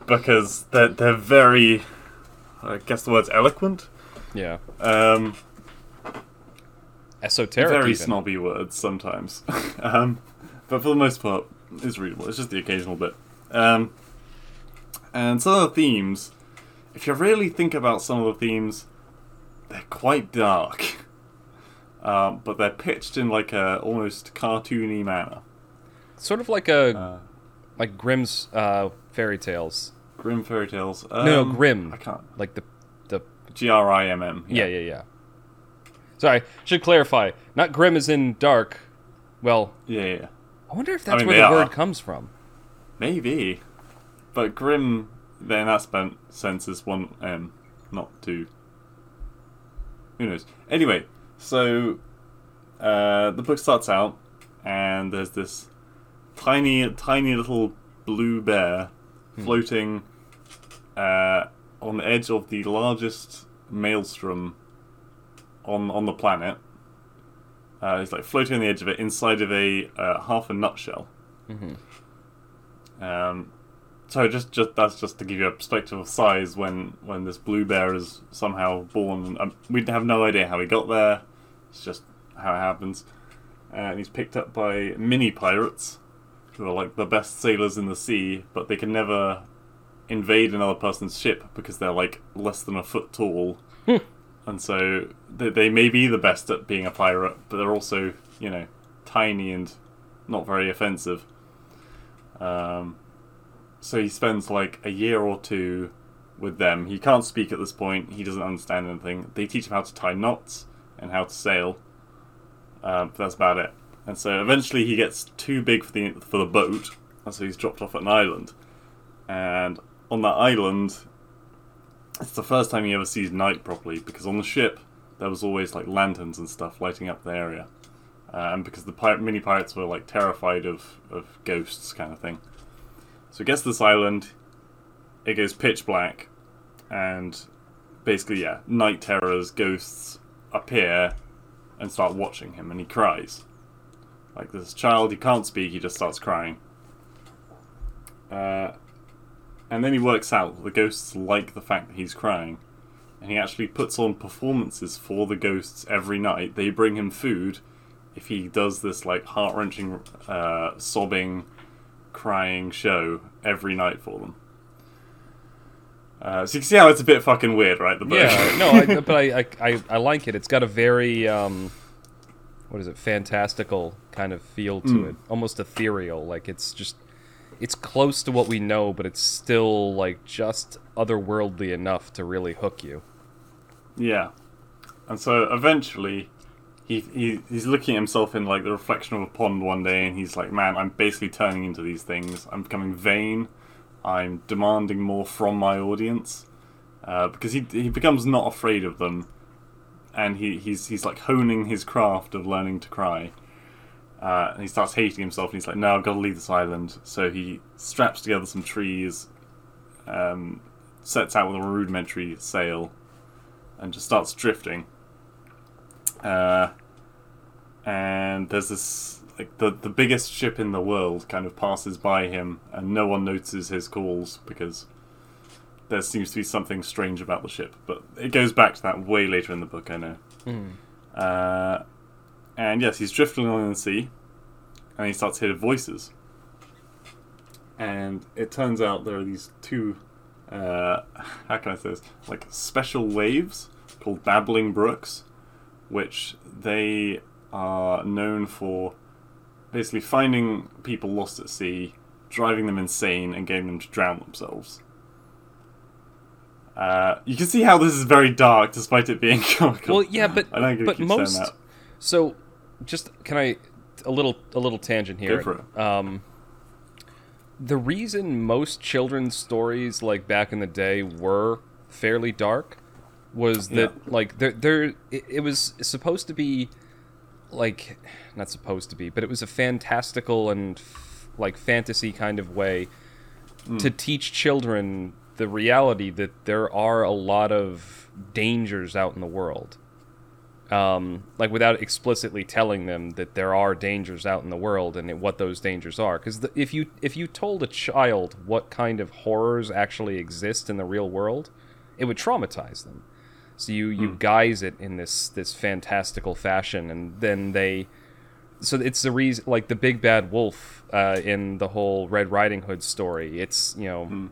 because they're they're very. I guess the word's eloquent. Yeah. Um, Esoteric. very even. snobby words sometimes, um, but for the most part, it's readable. It's just the occasional bit. Um, and some of the themes, if you really think about some of the themes, they're quite dark. um, but they're pitched in like a almost cartoony manner. Sort of like a Uh, like Grimm's uh, fairy tales. Grim fairy tales. Um, no, no, Grimm. I can't. Like the the G R I M M. yeah yeah yeah. Sorry, should clarify. Not grim is in dark. Well, Yeah, yeah. I wonder if that's mean, where the are. word comes from. Maybe. But Grim, then that spent sense is one M, not two. Who knows? Anyway, so uh, the book starts out, and there's this tiny, tiny little blue bear floating uh, on the edge of the largest maelstrom on on the planet. Uh, he's like floating on the edge of it, inside of a uh, half a nutshell. Um, so just, just that's just to give you a perspective of size when when this blue bear is somehow born. Um, we have no idea how he got there. It's just how it happens. Uh, and he's picked up by mini pirates, who are like the best sailors in the sea, but they can never invade another person's ship because they're like less than a foot tall. and so they, they may be the best at being a pirate, but they're also, you know, tiny and not very offensive. Um, so he spends like a year or two with them. He can't speak at this point. He doesn't understand anything. They teach him how to tie knots and how to sail. Um, but that's about it. And so eventually he gets too big for the for the boat, and so he's dropped off at an island. And on that island, it's the first time he ever sees night properly because on the ship there was always like lanterns and stuff lighting up the area, uh, and because the pirate, mini pirates were like terrified of of ghosts kind of thing. So he gets to this island, it goes pitch black, and basically yeah, night terrors, ghosts appear and start watching him, and he cries. Like this child, he can't speak, he just starts crying. Uh, and then he works out the ghosts like the fact that he's crying. And he actually puts on performances for the ghosts every night. They bring him food if he does this like heart wrenching, uh, sobbing, crying show every night for them. Uh, so you can see how it's a bit fucking weird, right? The book. Yeah, no, I, but I, I, I, like it. It's got a very um, what is it, fantastical kind of feel to Mm. it, almost ethereal. Like it's just, it's close to what we know, but it's still like just otherworldly enough to really hook you. Yeah. And so eventually he, he he's looking at himself in like the reflection of a pond one day and he's like, Man, I'm basically turning into these things. I'm becoming vain. I'm demanding more from my audience. Uh, because he he becomes not afraid of them and he, he's he's like honing his craft of learning to cry. Uh, and he starts hating himself and he's like, No, I've got to leave this island. So he straps together some trees, um, sets out with a rudimentary sail, and just starts drifting. Uh, and there's this like the the biggest ship in the world kind of passes by him, and no one notices his calls because there seems to be something strange about the ship. But it goes back to that way later in the book, I know. Uh, and yes, he's drifting along the sea, and he starts hearing voices. And it turns out there are these two, uh, how can I say this? Like special waves called babbling brooks, which they are known for basically finding people lost at sea, driving them insane, and getting them to drown themselves. Uh, you can see how this is very dark, despite it being comical. Well, yeah, but but most. So, just can I a little a little tangent here? Go for it. Um, the reason most children's stories like back in the day were fairly dark was that Yeah. like there there it, it was supposed to be like not supposed to be, but it was a fantastical and f- like fantasy kind of way to teach children the reality that there are a lot of dangers out in the world. Um, like without explicitly telling them that there are dangers out in the world and what those dangers are, because if you if you told a child what kind of horrors actually exist in the real world, it would traumatize them. So you you guise it in this this fantastical fashion, and then they so it's the reason like the big bad wolf uh, in the whole red riding hood story. It's you know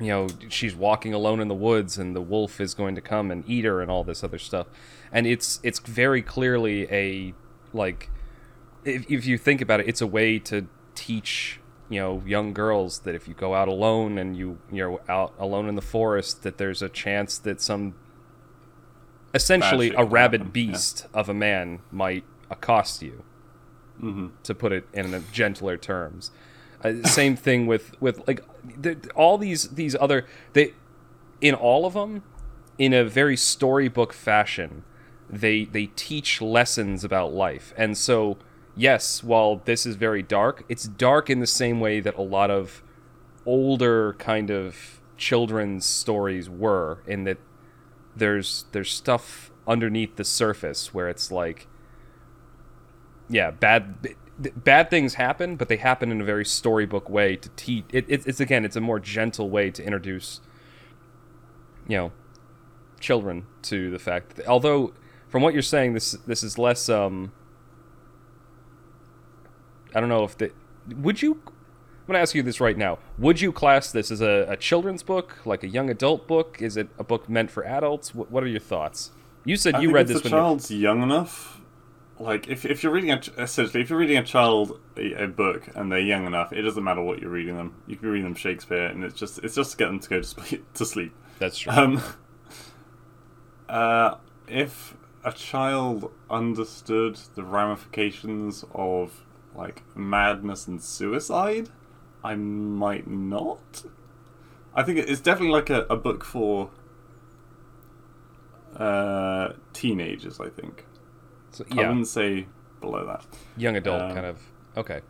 you know she's walking alone in the woods and the wolf is going to come and eat her and all this other stuff. And it's it's very clearly a like if, if you think about it it's a way to teach you know young girls that if you go out alone and you you're out alone in the forest that there's a chance that some essentially a rabid happen, yeah. beast of a man might accost you Mm-hmm. to put it in a gentler terms. Uh, same thing with with like the, all these these other they in all of them in a very storybook fashion they they teach lessons about life and so yes while this is very dark it's dark in the same way that a lot of older kind of children's stories were in that there's there's stuff underneath the surface where it's like yeah, bad bad things happen, but they happen in a very storybook way to teach. It, it, it's again, it's a more gentle way to introduce, you know, children to the fact. That, although, from what you're saying, this this is less. Um, I don't know if the would you. I'm gonna ask you this right now. Would you class this as a, a children's book, like a young adult book? Is it a book meant for adults? What, what are your thoughts? You said I you read if this the when you child's young enough, like if, if you're reading a ch- essentially if you're reading a child a, a book and they're young enough, it doesn't matter what you're reading them. You can be reading them Shakespeare, and it's just it's just to get them to go to sleep. To sleep. That's true. Um, uh, if a child understood the ramifications of like madness and suicide, I might not. I think it's definitely like a, a book for uh, teenagers. I think. So, I wouldn't say below that. young adult um, kind of. Okay,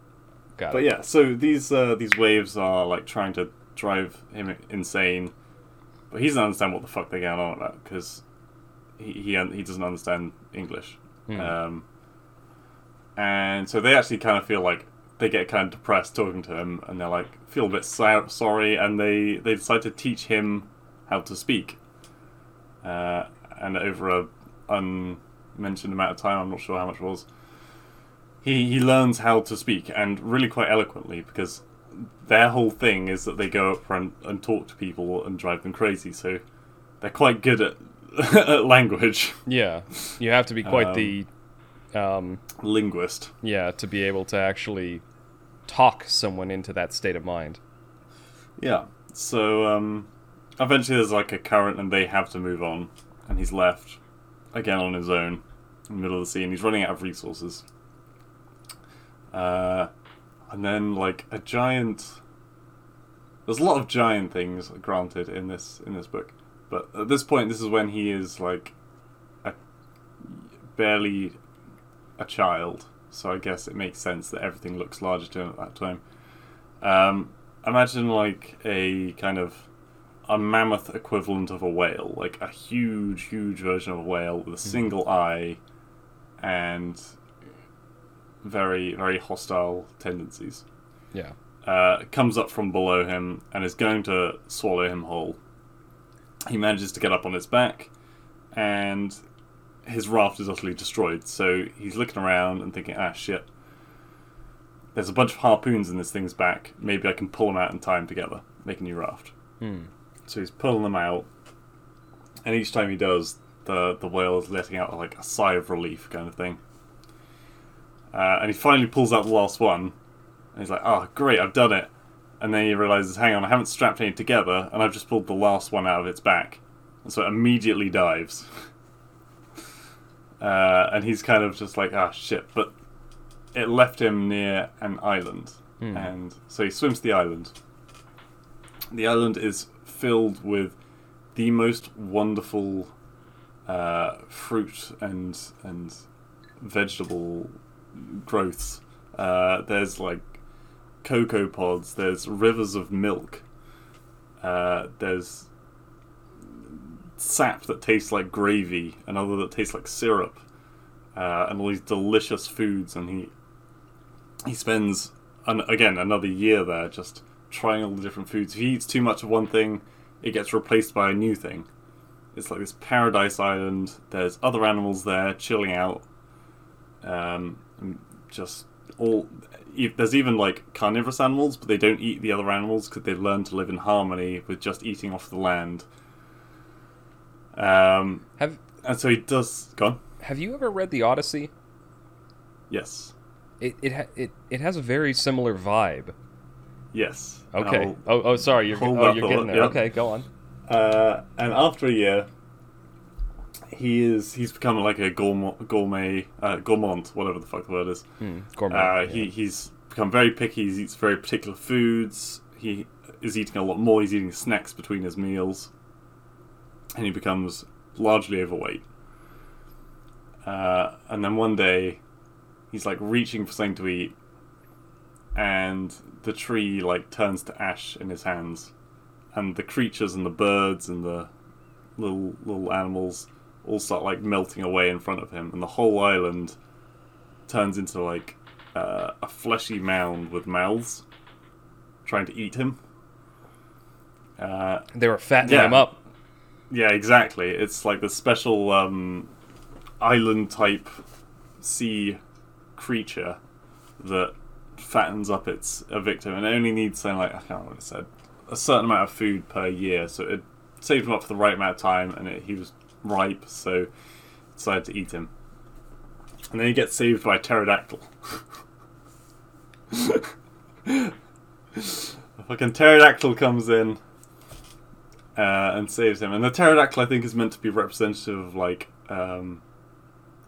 got But it. yeah, so these uh, these waves are like trying to drive him insane, but he doesn't understand what the fuck they're going on about because he he, he doesn't understand English, Hmm. um, and so they actually kind of feel like they get kind of depressed talking to him, and they're like feel a bit so- sorry, and they they decide to teach him how to speak, uh, and over a unmentioned amount of time, I'm not sure how much it was he he learns how to speak and really quite eloquently because their whole thing is that they go up front and talk to people and drive them crazy. So they're quite good at, at language, Yeah, you have to be quite Um, the, um, linguist. yeah, to be able to actually talk someone into that state of mind. Yeah. So um, eventually there's like a current and they have to move on, and he's left again on his own in the middle of the sea, and he's running out of resources. Uh, and then like a giant. There's a lot of giant things, granted, in this in this book, but at this point, this is when he is like, a, barely a child. So I guess it makes sense that everything looks larger to him at that time. Um, imagine like a kind of a mammoth equivalent of a whale, like a huge, huge version of a whale with a single eye and very, very hostile tendencies. Yeah. Uh, comes up from below him and is going to swallow him whole. He manages to get up on his back, and his raft is utterly destroyed. So he's looking around and thinking, ah, shit. There's a bunch of harpoons in this thing's back. Maybe I can pull them out in time together, make a new raft. Hmm. So he's pulling them out, and each time he does, the the whale is letting out like a sigh of relief, kind of thing. Uh, and he finally pulls out the last one, and he's like, "Oh, great, I've done it." And then he realizes, "Hang on, I haven't strapped any together, and I've just pulled the last one out of its back." And so it immediately dives. Uh, and he's kind of just like, "Ah, shit!" But it left him near an island, Hmm. and so he swims to the island. The island is filled with the most wonderful uh, fruit and and vegetable growths. Uh, there's like cocoa pods. There's rivers of milk. Uh, there's sap that tastes like gravy, another that tastes like syrup, uh, and all these delicious foods. And he he spends an, again another year there just trying all the different foods. If he eats too much of one thing, it gets replaced by a new thing. It's like this paradise island. There's other animals there chilling out, um, just all. There's even like carnivorous animals, but they don't eat the other animals because they've learned to live in harmony with just eating off the land. Um, Have and so he does. Go on. Have you ever read the Odyssey? Yes. It it ha- it, it has a very similar vibe. Yes. Okay. Oh, oh, sorry. You're oh, you're getting there. Okay, go on. Uh, and after a year, he is he's become like a gourmet, gourmet uh, gourmand, whatever the fuck the word is. Hmm, gourmet. Uh, yeah. he he's become very picky. He eats very particular foods. He is eating a lot more. He's eating snacks between his meals, and he becomes largely overweight. Uh, and then one day, he's like reaching for something to eat, and the tree like turns to ash in his hands, and the creatures and the birds and the little little animals all start like melting away in front of him, and the whole island turns into like uh, a fleshy mound with mouths trying to eat him. Uh, they were fattening yeah. him up. Yeah, exactly. It's like the special um, island type sea creature that fattens up its a victim, and only needs something like I can't remember what it said, a certain amount of food per year. So it saved him up for the right amount of time, and it, he was ripe, so decided to eat him. And then he gets saved by a pterodactyl. a fucking pterodactyl comes in uh, and saves him. And the pterodactyl, I think, is meant to be representative of like, um,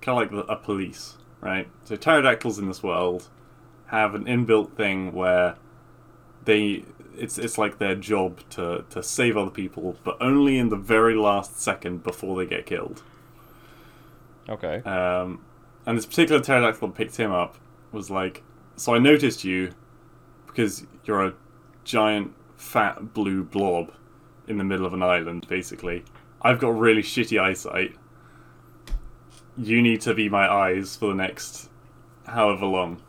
kind of like the, a police, right? So pterodactyls in this world have an inbuilt thing where they it's it's like their job to to save other people, but only in the very last second before they get killed. Okay. Um, and this particular pterodactyl that picked him up was like, so I noticed you because you're a giant fat blue blob in the middle of an island, basically. I've got really shitty eyesight. You need to be my eyes for the next however long.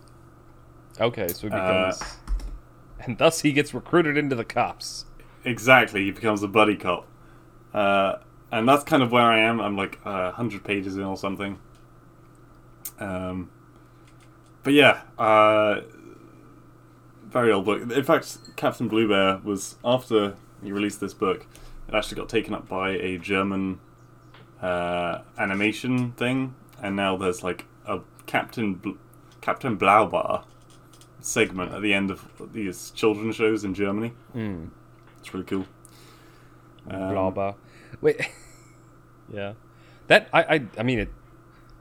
Okay, so he Uh, becomes, and thus he gets recruited into the cops. Exactly, he becomes a buddy cop. Uh, and that's kind of where I am. I'm like uh, 100 pages in or something. Um, but yeah, uh, very old book. In fact, Captain Blue Bear was, after he released this book, it actually got taken up by a German uh, animation thing. And now there's like a Captain Bl- Captain Blaubar segment at the end of these children's shows in Germany. Hmm. It's really cool. Um, blah. Wait. yeah. That I I I mean it.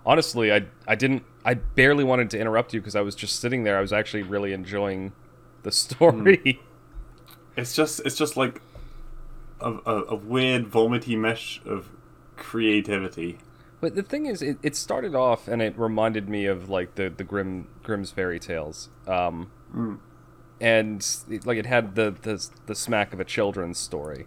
Honestly, I I didn't. I barely wanted to interrupt you because I was just sitting there. I was actually really enjoying the story. It's just it's just like a, a, a weird vomity mesh of creativity. But the thing is, it, it started off and it reminded me of like the the Grim Grimm's fairy tales. Um, and it, like it had the, the the smack of a children's story.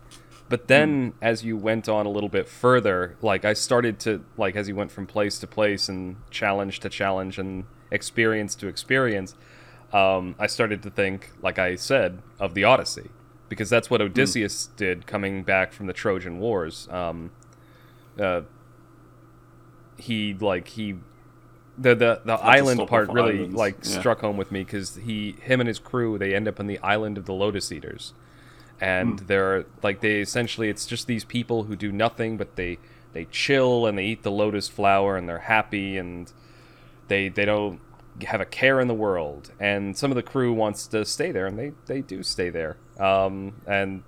But then as you went on a little bit further, like I started to like as you went from place to place and challenge to challenge and experience to experience, um, I started to think, like I said, of the Odyssey, because that's what Odysseus did coming back from the Trojan Wars. Um, uh, he like he the the, the island part really islands, like yeah. struck home with me because he him and his crew they end up on the island of the Lotus Eaters, and Hmm. they're like they essentially it's just these people who do nothing but they they chill and they eat the lotus flower and they're happy and they they don't have a care in the world and some of the crew wants to stay there and they they do stay there um and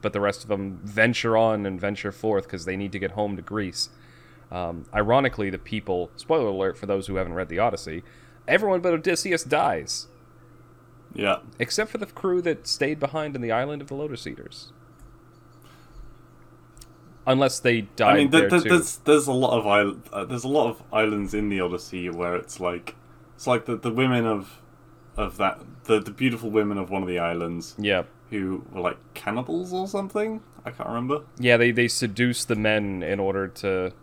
but the rest of them venture on and venture forth because they need to get home to Greece. Um, ironically, the people, spoiler alert for those who haven't read the Odyssey, everyone but Odysseus dies, Yeah. except for the crew that stayed behind in the island of the Lotus Eaters. Unless they died I mean, there too. there's there's a lot of isl- uh, there's a lot of islands in the Odyssey where it's like it's like the, the women of of that the, the beautiful women of one of the islands Yeah, who were like cannibals or something. I can't remember. yeah. They they seduce the men in order to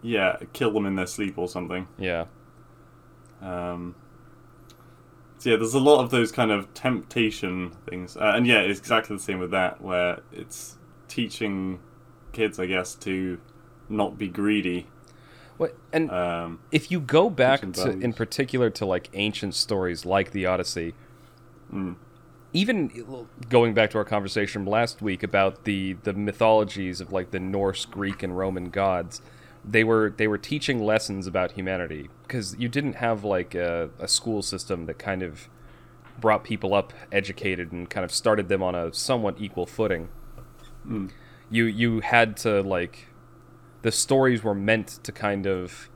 Yeah, kill them in their sleep or something. yeah. Um, so yeah, there's a lot of those kind of temptation things, uh, and yeah, it's exactly the same with that, where it's teaching kids, I guess, to not be greedy. What and Um, if you go back to, in particular to like ancient stories like the Odyssey, Hmm. even going back to our conversation last week about the the mythologies of like the Norse, Greek, and Roman gods, they were they were teaching lessons about humanity because you didn't have like a, a school system that kind of brought people up educated and kind of started them on a somewhat equal footing. You you had to like the stories were meant to kind of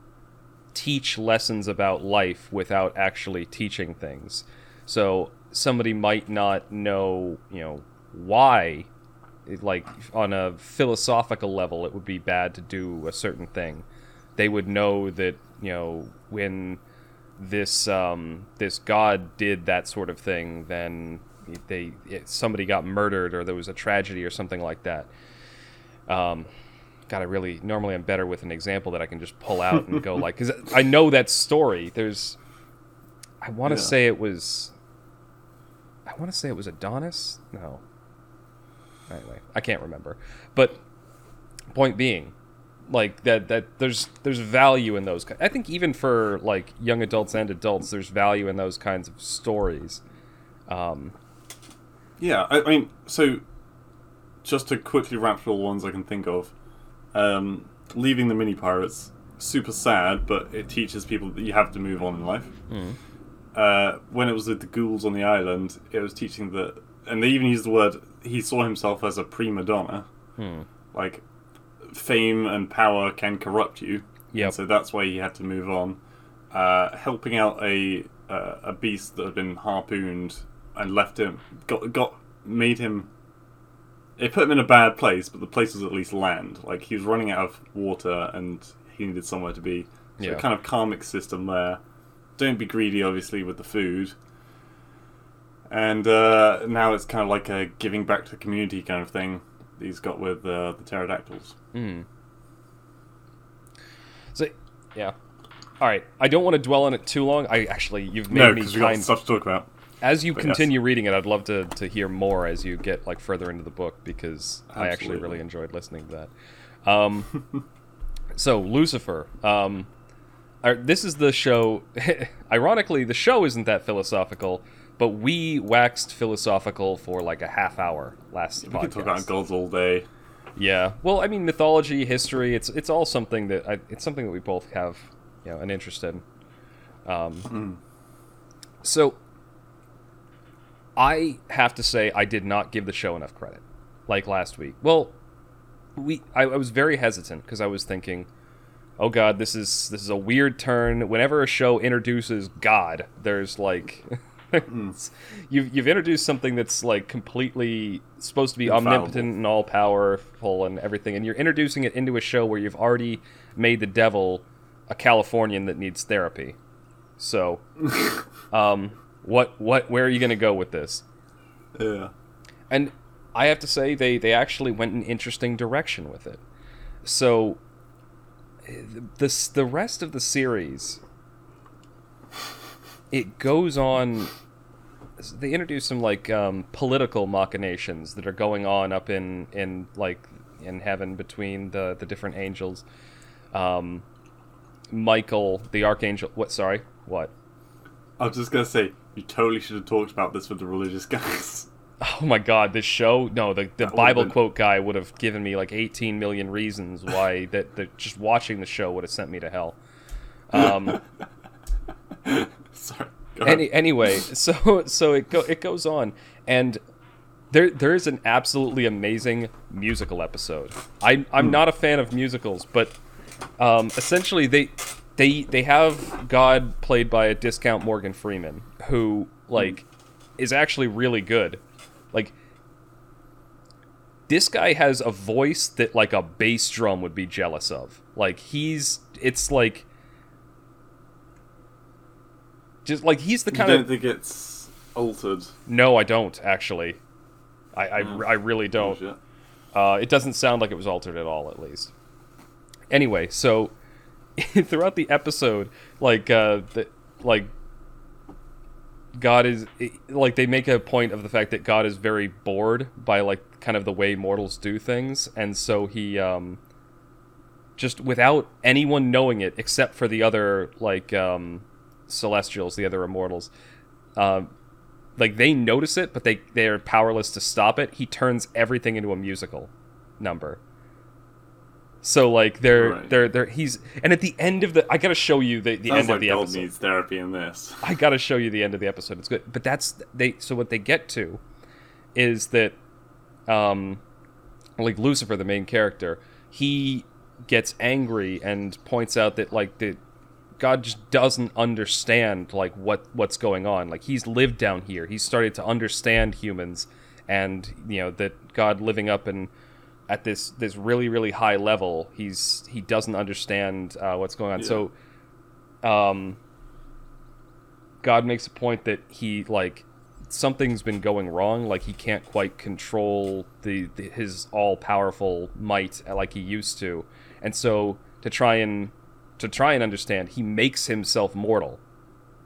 teach lessons about life without actually teaching things. So somebody might not know, you know, why like on a philosophical level it would be bad to do a certain thing. They would know that, you know, when this um, this god did that sort of thing, then they it, somebody got murdered or there was a tragedy or something like that. Um, God, I really normally I'm better with an example that I can just pull out and go like because I know that story. There's, I want to Yeah. say it was, I want to say it was Adonis. No. Anyway, I can't remember. But point being, like that that there's there's value in those. I think even for like young adults and adults, there's value in those kinds of stories. Um, Yeah, I, I mean, so just to quickly wrap through all the ones I can think of, um, leaving the mini pirates super sad, but it teaches people that you have to move on in life. Uh, when it was with the ghouls on the island, it was teaching that, and they even used the word. He saw himself as a prima donna, like fame and power can corrupt you. Yep. And so that's why he had to move on. Uh, helping out a uh, a beast that had been harpooned and left him got got made him. It put him in a bad place, but the place was at least land. Like he was running out of water and he needed somewhere to be. So Yeah. kind of karmic system there. Don't be greedy, obviously, with the food. And uh, now it's kind of like a giving back to the community kind of thing he's got with uh, the pterodactyls. Hmm. So yeah. All right, I don't want to dwell on it too long. I actually, you've made No, me because we got stuff to talk about. As you but yes. continue reading it, I'd love to, to hear more as you get like further into the book because I actually really enjoyed listening to that. Um, so Lucifer, um, uh, this is the show. ironically, the show isn't that philosophical, but we waxed philosophical for like a half hour last We podcast. could talk about gods all day. Yeah. Well, I mean, mythology, history, it's it's all something that I, it's something that we both have, you know, an interest in. Um, So, I have to say, I did not give the show enough credit, like last week. Well, we I, I was very hesitant because I was thinking, oh God, this is this is a weird turn. Whenever a show introduces God, there's like. you've, you've introduced something that's like completely supposed to be Infallible. omnipotent and all powerful and everything, and you're introducing it into a show where you've already made the devil a Californian that needs therapy. So, um, what what where are you going to go with this? Yeah. And I have to say they they actually went an interesting direction with it. So this the rest of the series it goes on they introduce some like um, political machinations that are going on up in in like in heaven between the the different angels um michael the archangel what sorry what I was just gonna say you totally should have talked about this with the religious guys. Oh my god, this show? No, the, the Bible been- quote guy would have given me like 18 million reasons why that, that just watching the show would have sent me to hell. Um, Sorry. Any, anyway, so so it go, it goes on and there there is an absolutely amazing musical episode. I I'm not a fan of musicals, but um, essentially they they they have God played by a discount Morgan Freeman who like is actually really good. Like this guy has a voice that like a bass drum would be jealous of. Like he's it's like just like he's the you kind don't of think it's altered? no, I don't actually. I I, I really don't. Bullshit. Uh, it doesn't sound like it was altered at all, at least. Anyway, so throughout the episode, like uh, the, like God is like they make a point of the fact that God is very bored by like kind of the way mortals do things, and so he um just without anyone knowing it except for the other like um, celestials, the other immortals. Um, like they notice it, but they they are powerless to stop it. He turns everything into a musical number. So like they're Right. they're they're he's and at the end of the I gotta show you the, the Sounds end like of the God episode. needs therapy in this. I gotta show you the end of the episode. It's good, but that's they. So what they get to is that, um, like Lucifer, the main character, he gets angry and points out that like the God just doesn't understand like what what's going on. Like he's lived down here. He's started to understand humans, and you know that God living up and at this this really really high level, he's he doesn't understand uh, what's going on. Yeah. So, um, God makes a point that he like something's been going wrong. Like he can't quite control the, the his all powerful might like he used to, and so to try and to try and understand, he makes himself mortal,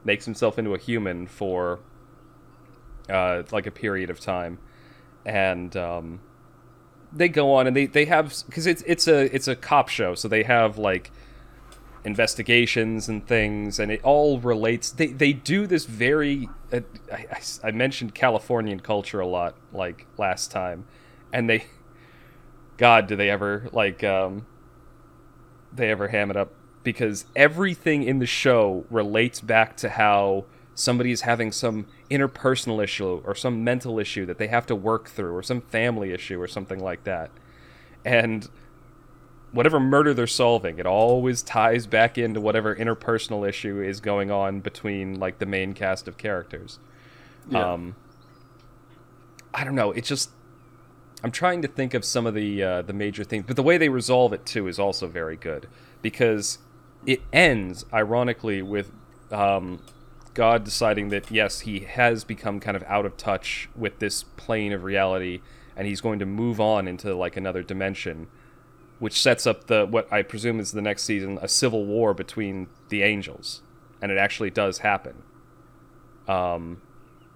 makes himself into a human for uh, like a period of time, and um, they go on and they they have because it's it's a it's a cop show, so they have like investigations and things, and it all relates. They they do this very. Uh, I, I, mentioned Californian culture a lot, like last time, and they, God, do they ever like um, they ever ham it up? Because everything in the show relates back to how somebody is having some interpersonal issue or some mental issue that they have to work through or some family issue or something like that. And whatever murder they're solving, it always ties back into whatever interpersonal issue is going on between like the main cast of characters. Yeah. Um, I don't know. It just I'm trying to think of some of the uh, the major things, but the way they resolve it too is also very good because it ends ironically with um, God deciding that yes, he has become kind of out of touch with this plane of reality, and he's going to move on into like another dimension, which sets up the what I presume is the next season a civil war between the angels, and it actually does happen. Um,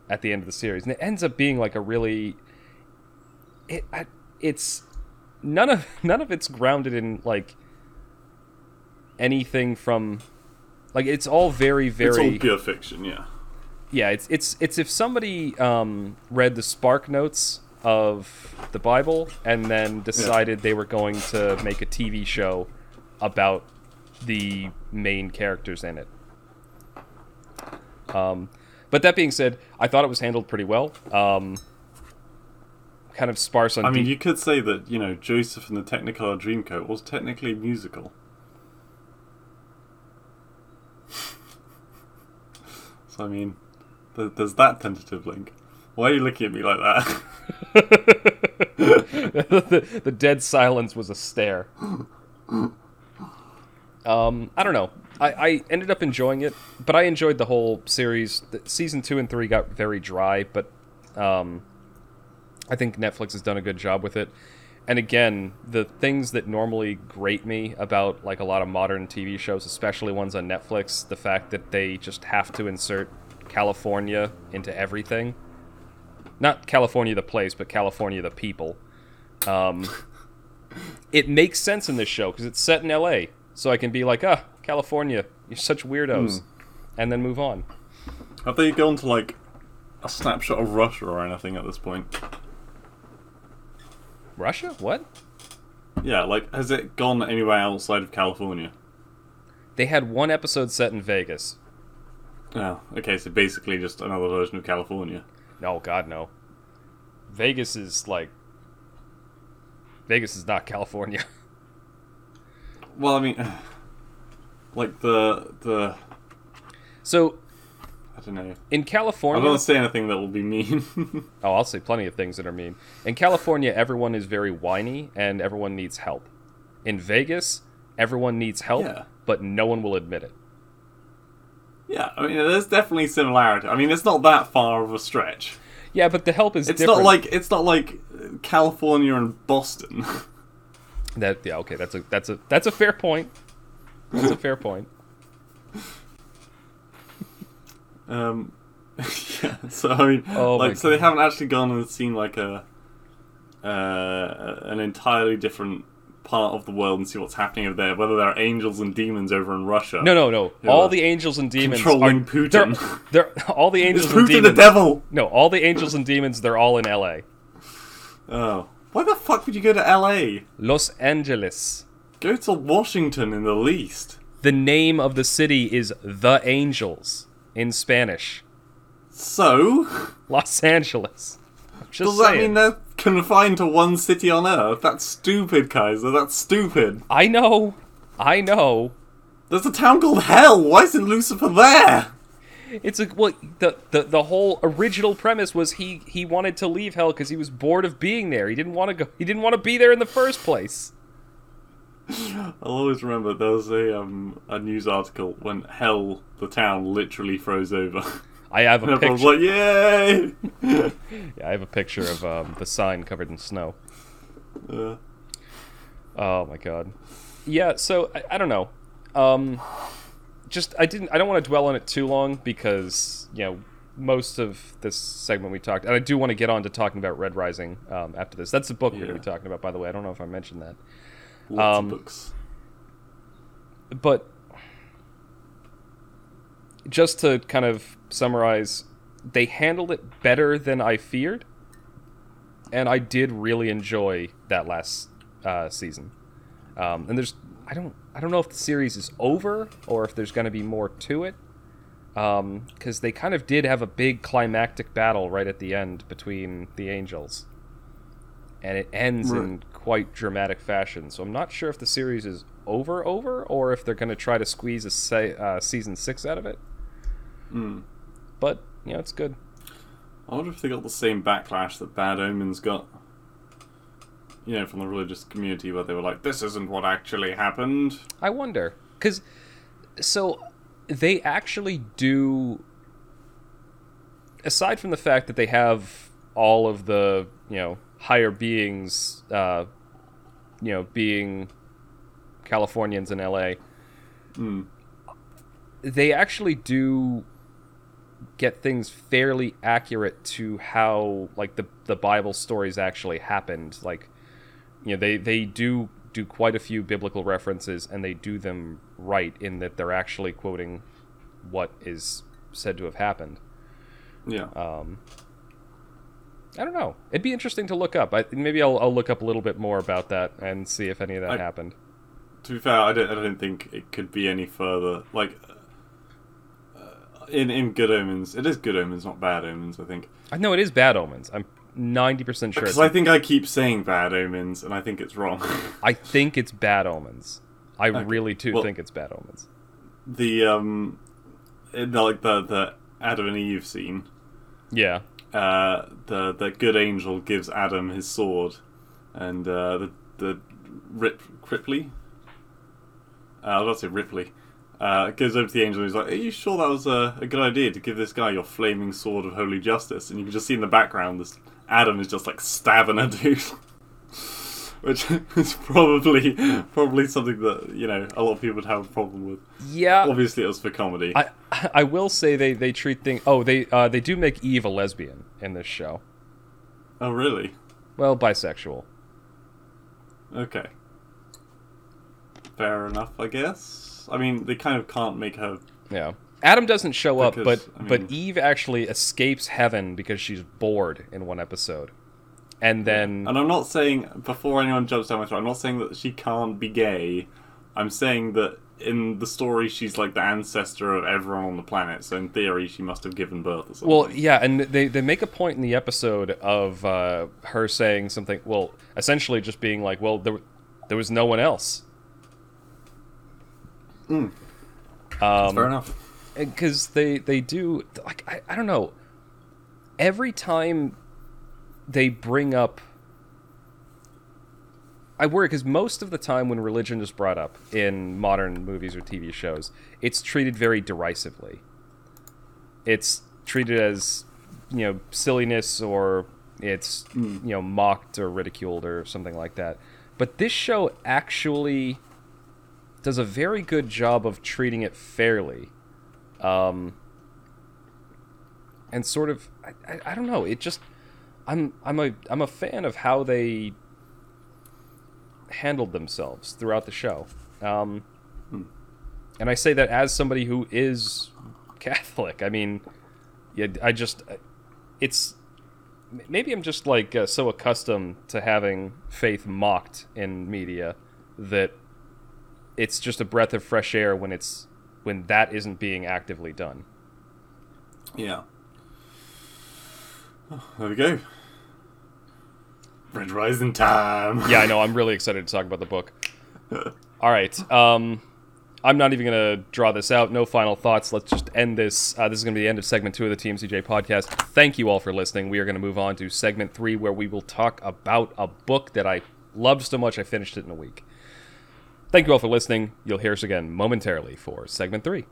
at the end of the series, and it ends up being like a really, it I, it's none of none of it's grounded in like anything from like it's all very very. It's all pure fiction, yeah. yeah it's it's it's if somebody um, read the spark notes of the bible and then decided they were going to make a tv show about the main characters in it um, but that being said i thought it was handled pretty well um, kind of sparse on I mean, de- you could say that, you know, Joseph and the Technicolor Dreamcoat was technically musical. So, I mean, th- there's that tentative link. Why are you looking at me like that? the, the dead silence was a stare. Um, I don't know. I, I ended up enjoying it, but I enjoyed the whole series. Season two and three got very dry, but um, I think Netflix has done a good job with it. And again, the things that normally grate me about like a lot of modern TV shows, especially ones on Netflix, the fact that they just have to insert California into everything. Not California the place, but California the people. Um, it makes sense in this show because it's set in LA, so I can be like, ah, California, you're such weirdos, and then move on. Have they gone to, like, a snapshot of Russia or anything at this point? Russia? What? Yeah, like, has it gone anywhere outside of California? They had one episode set in Vegas. Oh, okay, so basically just another version of California. No, God, no. Vegas is like. Vegas is not California. Well, I mean, like the the So Know. in California, I don't say anything that will be mean. oh, I'll say plenty of things that are mean. In California, everyone is very whiny and everyone needs help. In Vegas, everyone needs help, Yeah. but no one will admit it. yeah, I mean, there's definitely similarity. I mean, it's not that far of a stretch. Yeah, but the help is It's different. not like it's not like California and Boston. that. Yeah, okay, that's a that's a that's a fair point. That's a fair point. Um, yeah. So I mean, Oh like, so they haven't actually gone and seen like a uh, an entirely different part of the world and see what's happening over there. Whether there are angels and demons over in Russia. No, no, no. All the angels and demons controlling are Putin. They're, they're all the angels and Putin demons. the devil. No, all the angels and demons. They're all in L.A. Oh, why the fuck would you go to L.A.? Los Angeles. Go to Washington in the least. The name of the city is The Angels in Spanish. So, Los Angeles. I'm just does that mean they're confined to one city on Earth? That's stupid, Kaiser. That's stupid. I know. I know. There's a town called Hell. Why isn't Lucifer there? It's a well. The, the the whole original premise was he he wanted to leave hell because he was bored of being there. He didn't want to go. He didn't want to be there in the first place. I'll always remember there was a um a news article when Hell, the town, literally froze over. I have a was picture. like, "Yay!" Yeah, I have a picture of um, the sign covered in snow. Uh, Oh my god. Yeah, so I, I don't know. Um just I didn't I don't want to dwell on it too long because, you know, most of this segment we talked and I do want to get on to talking about Red Rising um, after this. That's the book we're going to be talking about by the way. I don't know if I mentioned that. Lots Um, of books. But just to kind of summarize, they handled it better than I feared. And I did really enjoy that last uh, season. Um, and there's I don't I don't know if the series is over or if there's going to be more to it. Because they kind of did have a big climactic battle right at the end between the angels, and it ends in Right. Quite dramatic fashion. So I'm not sure if the series is over over or if they're going to try to squeeze a se- uh, season six out of it. Hmm. But you know, it's good. I wonder if they got the same backlash that Bad Omens got. You know, from the religious community where they were like, "This isn't what actually happened." I wonder because so they actually do. Aside from the fact that they have all of the you know higher beings, uh, you know, being Californians in LA, Hmm. they actually do get things fairly accurate to how like the the Bible stories actually happened. Like, you know, they they do do quite a few biblical references, and they do them right in that they're actually quoting what is said to have happened. Yeah. Um, I don't know. It'd be interesting to look up. I, maybe I'll, I'll look up a little bit more about that and see if any of that I- happened. to be fair, I don't, I don't think it could be any further. Like, uh, in in Good Omens, it is Good Omens, not Bad Omens. I think I know it is Bad Omens. I'm ninety percent sure. because I think I keep saying Bad Omens, and I think it's wrong. I think it's Bad Omens. I Okay. really do Well- think it's Bad Omens. the um, the, like the the Adam and Eve scene. Yeah. Uh, the the good angel gives Adam his sword, and uh, the the Rip Ripley. Uh, I was about to say Ripley. Uh, goes over to the angel and he's like, "Are you sure that was a, a good idea to give this guy your flaming sword of holy justice?" And you can just see in the background this Adam is just like stabbing a dude, which is probably probably something that you know a lot of people would have a problem with. Yeah. Obviously, it was for comedy. I I will say they they treat things. Oh, they uh, they do make Eve a lesbian in this show. oh, really? Well, bisexual. Okay. Fair enough, I guess. I mean, they kind of can't make her. Yeah. Adam doesn't show up, but I mean- but Eve actually escapes heaven because she's bored in one episode, and then And I'm not saying before anyone jumps down my throat. I'm not saying that she can't be gay. I'm saying that in the story, she's like the ancestor of everyone on the planet. So in theory, she must have given birth or something. Well, yeah, and they, they make a point in the episode of uh, her saying something. Well, essentially just being like, "Well, there, there was no one else." Mm. Um, fair enough. because they they do like I, I don't know. Every time they bring up, I worry because most of the time when religion is brought up in modern movies or TV shows, it's treated very derisively. It's treated as you know silliness or it's you know mocked or ridiculed or something like that. But this show actually does a very good job of treating it fairly um, and sort of I, I, I don't know it just I'm I'm a I'm a fan of how they handled themselves throughout the show. Um, and I say that as somebody who is Catholic. I mean, yeah, I just it's maybe I'm just like uh, so accustomed to having faith mocked in media that it's just a breath of fresh air when it's when that isn't being actively done. Yeah. There we go. Red Rising time. Yeah, I know. I'm really excited to talk about the book. All right. Um, I'm not even going to draw this out. No final thoughts. Let's just end this. Uh, this is going to be the end of segment two of the TMCJ podcast. Thank you all for listening. We are going to move on to segment three, where we will talk about a book that I loved so much I finished it in a week. Thank you all for listening. You'll hear us again momentarily for segment three.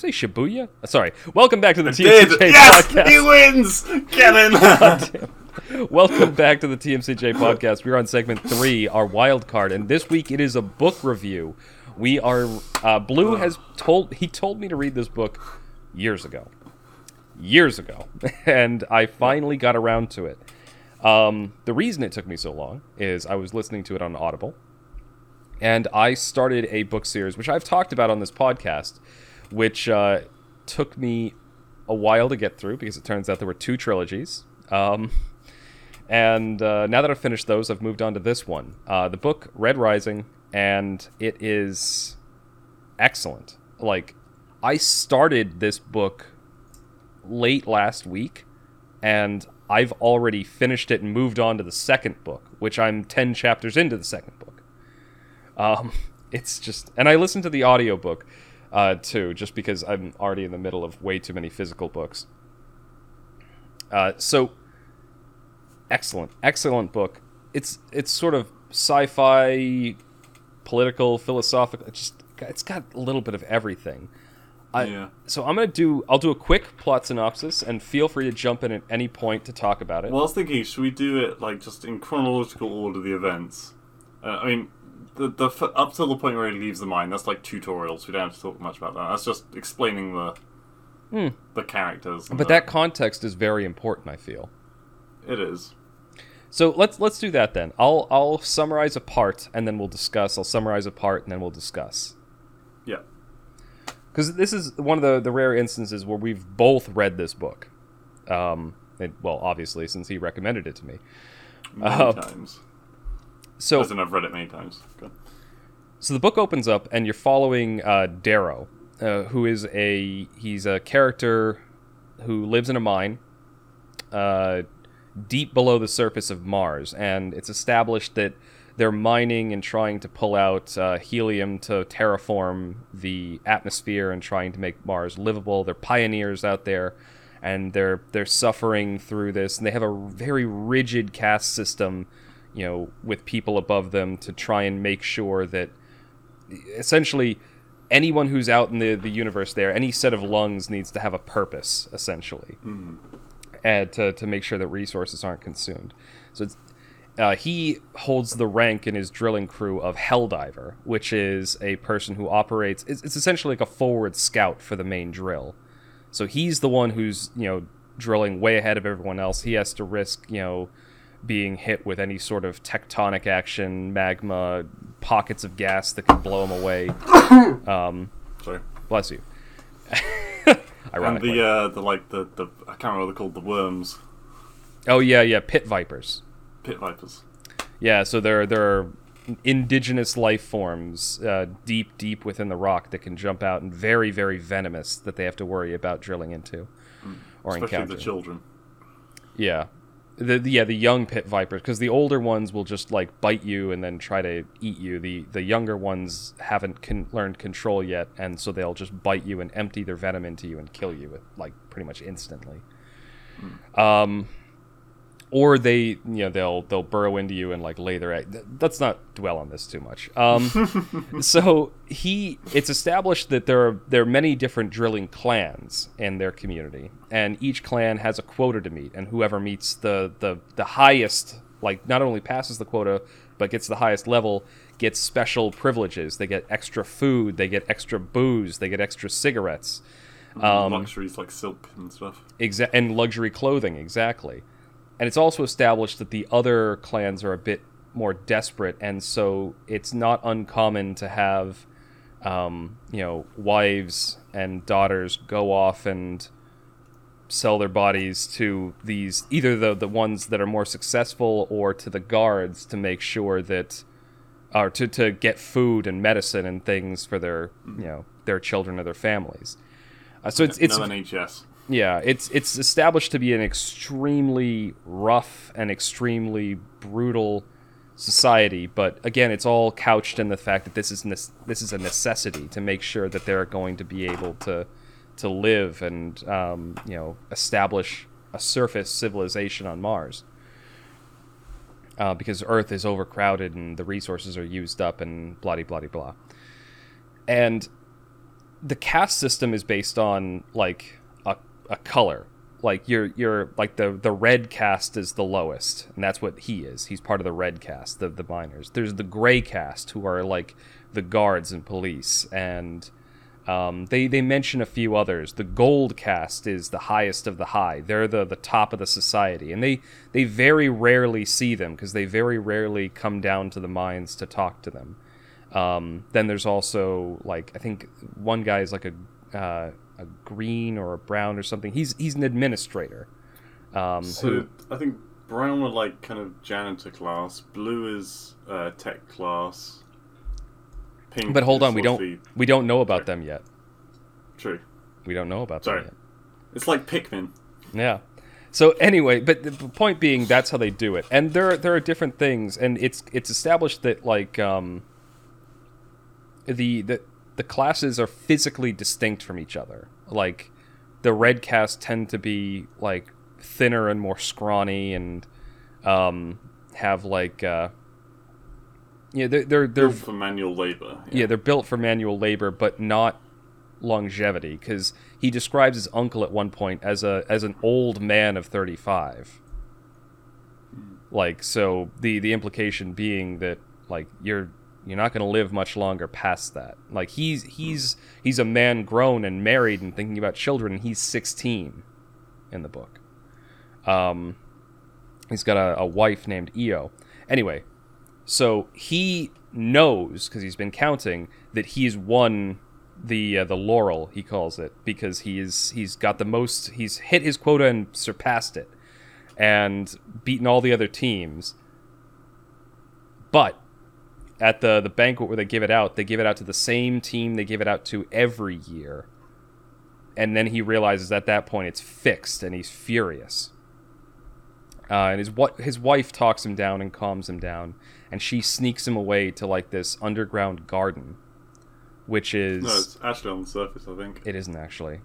Say Shibuya? Sorry. Welcome back to the. TMCJ Yes! podcast. He wins! Kevin! Welcome back to the TMCJ podcast. We're on segment three, our wild card, and this week it is a book review. We are uh, Blue has told he told me to read this book years ago, years ago, and I finally got around to it. Um, the reason it took me so long is I was listening to it on Audible, and I started a book series which I've talked about on this podcast, which uh, took me a while to get through because it turns out there were two trilogies. Um, and uh, now that I've finished those, I've moved on to this one. Uh, the book Red Rising, and it is excellent. Like, I started this book late last week, and I've already finished it and moved on to the second book, which I'm 10 chapters into the second book. Um, it's just, and I listened to the audiobook uh, too, just because I'm already in the middle of way too many physical books. Uh, so, excellent, excellent book. It's it's sort of sci-fi, political, philosophical. It's just it's got a little bit of everything. I, Yeah. So I'm gonna do. I'll do a quick plot synopsis, and feel free to jump in at any point to talk about it. Well, I was thinking, should we do it like just in chronological order, the events? Uh, I mean, the the up till the point where he leaves the mine, that's like tutorials. We don't have to talk much about that. That's just explaining the the characters. But the- that context is very important. I feel. it is. So let's let's do that then. I'll I'll summarize a part and then we'll discuss. I'll summarize a part and then we'll discuss. Yeah. Because this is one of the the rare instances where we've both read this book. Um, it, well, obviously since he recommended it to me. Many Uh, times. So I've read it many times. Go. so the book opens up and you're following uh, Darrow, uh, who is a he's a character who lives in a mine uh, deep below the surface of Mars, and it's established that they're mining and trying to pull out uh, helium to terraform the atmosphere and trying to make Mars livable. They're pioneers out there, and they're they're suffering through this, and they have a very rigid caste system, you know, with people above them to try and make sure that essentially anyone who's out in the, the universe there, any set of lungs needs to have a purpose, essentially, and to, to make sure that resources aren't consumed. So it's, uh, he holds the rank in his drilling crew of Helldiver, which is a person who operates. It's, it's essentially like a forward scout for the main drill. So he's the one who's you know drilling way ahead of everyone else. He has to risk you know being hit with any sort of tectonic action, magma, pockets of gas that can blow them away. Um, Sorry. bless you. And Ironically. the uh, the like the, the I can't remember what they're called. The worms, oh yeah, yeah, pit vipers. pit vipers. Yeah, so there there are indigenous life forms uh, deep deep within the rock that can jump out and very very venomous that they have to worry about drilling into or Especially encountering. the children. Yeah. The, the yeah the young pit vipers because the older ones will just like bite you and then try to eat you. The the younger ones haven't con- learned control yet, and so they'll just bite you and empty their venom into you and kill you with, like pretty much instantly. Um, or they you know they'll they'll burrow into you and like lay their egg. Let's not dwell on this too much. Um, so he it's established that there are there are many different drilling clans in their community and each clan has a quota to meet and whoever meets the the the highest like not only passes the quota but gets the highest level gets special privileges. They get extra food. They get extra booze. They get extra cigarettes. Um, Luxuries like silk and stuff. exa- and luxury clothing exactly and it's also established that the other clans are a bit more desperate and so it's not uncommon to have um, you know wives and daughters go off and sell their bodies to these either the the ones that are more successful or to the guards to make sure that or to, to get food and medicine and things for their you know their children or their families uh, so it's it's no NHS. Yeah, it's it's established to be an extremely rough and extremely brutal society, but again, it's all couched in the fact that this is nes- this is a necessity to make sure that they're going to be able to to live and um, you know establish a surface civilization on Mars. Uh, because Earth is overcrowded and the resources are used up and blah blah blah blah. And the caste system is based on like a, color. Like you're you're like the the red caste is the lowest and that's what he is. He's part of the red caste the the miners. There's the gray caste who are like the guards and police and um, they they mention a few others. The gold caste is the highest of the high. They're the the top of the society and they they very rarely see them because they very rarely come down to the mines to talk to them. Um, then there's also like I think one guy is like a uh, a green or a brown or something. He's he's an administrator. Um, So who, I think brown were like kind of janitor class. Blue is uh, tech class. Pink. but hold on, we don't we don't know about them yet. True. We don't know about Sorry. them It's like Pikmin. Yeah. So anyway, but the point being, that's how they do it, and there there are different things, and it's it's established that like um, the the the classes are physically distinct from each other. Like the red caste tend to be like thinner and more scrawny, and um, have like uh, yeah, they're they're, they're Built for manual labor. yeah, they're built for manual labor, but not longevity. Because he describes his uncle at one point as a as an old man of thirty five. Like so, the the implication being that like you're you're not going to live much longer past that. Like he's he's he's a man grown and married and thinking about children. And he's sixteen in the book. Um, he's got a, a wife named Eo. Anyway, so he knows because he's been counting that he's won the uh, the laurel he calls it because he's he's got the most he's hit his quota and surpassed it and beaten all the other teams. But at the the banquet where they give it out, they give it out to the same team they give it out to every year. And then he realizes at that point it's fixed and he's furious. Uh, and his what his wife talks him down and calms him down, and she sneaks him away to like this underground garden, which is No, it's actually on the surface. I think. it isn't actually.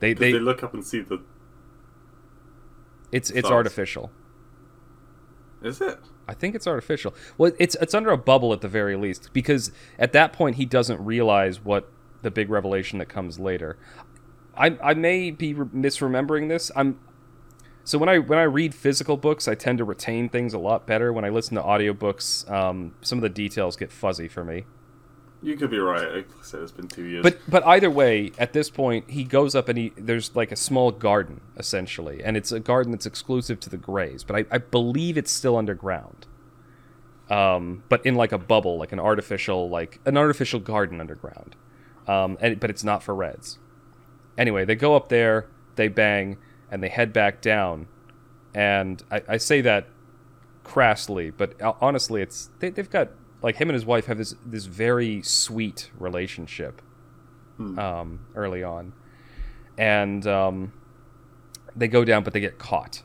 They they, they look up and see the. it's it's stars. artificial. Is it? I think it's artificial. Well, it's it's under a bubble at the very least because at that point he doesn't realize what the big revelation that comes later. I I may be re- misremembering this. I'm so when I when I read physical books, I tend to retain things a lot better. When I listen to audiobooks, um, some of the details get fuzzy for me. You could be right. Like I said, it's been two years. But but either way, at this point, he goes up and he there's like a small garden essentially, and it's a garden that's exclusive to the Greys. But I, I believe it's still underground. Um, but in like a bubble, like an artificial like an artificial garden underground. Um, and but it's not for Reds. Anyway, they go up there, they bang, and they head back down. And I, I say that crassly, but uh, honestly, it's they, they've got like him and his wife have this this very sweet relationship um, early on, and um, they go down, but they get caught,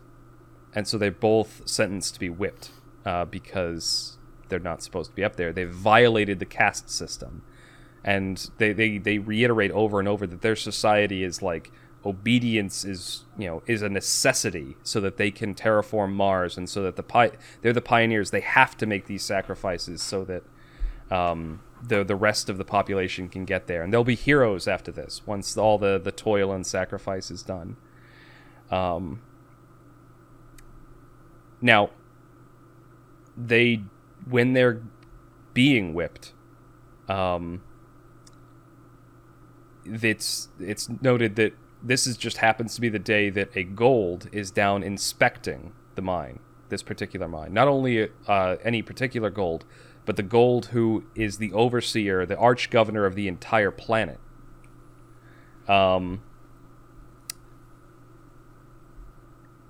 and so they're both sentenced to be whipped uh, because they're not supposed to be up there. They violated the caste system, and they, they they reiterate over and over that their society is like obedience is you know is a necessity so that they can terraform Mars and so that the pi- they're the pioneers they have to make these sacrifices so that um, the the rest of the population can get there and they'll be heroes after this once all the the toil and sacrifice is done um, now they when they're being whipped. Um, it's it's noted that this is just happens to be the day that a gold is down inspecting the mine, this particular mine. Not only uh, any particular gold, but the gold who is the overseer, the arch governor of the entire planet. Um,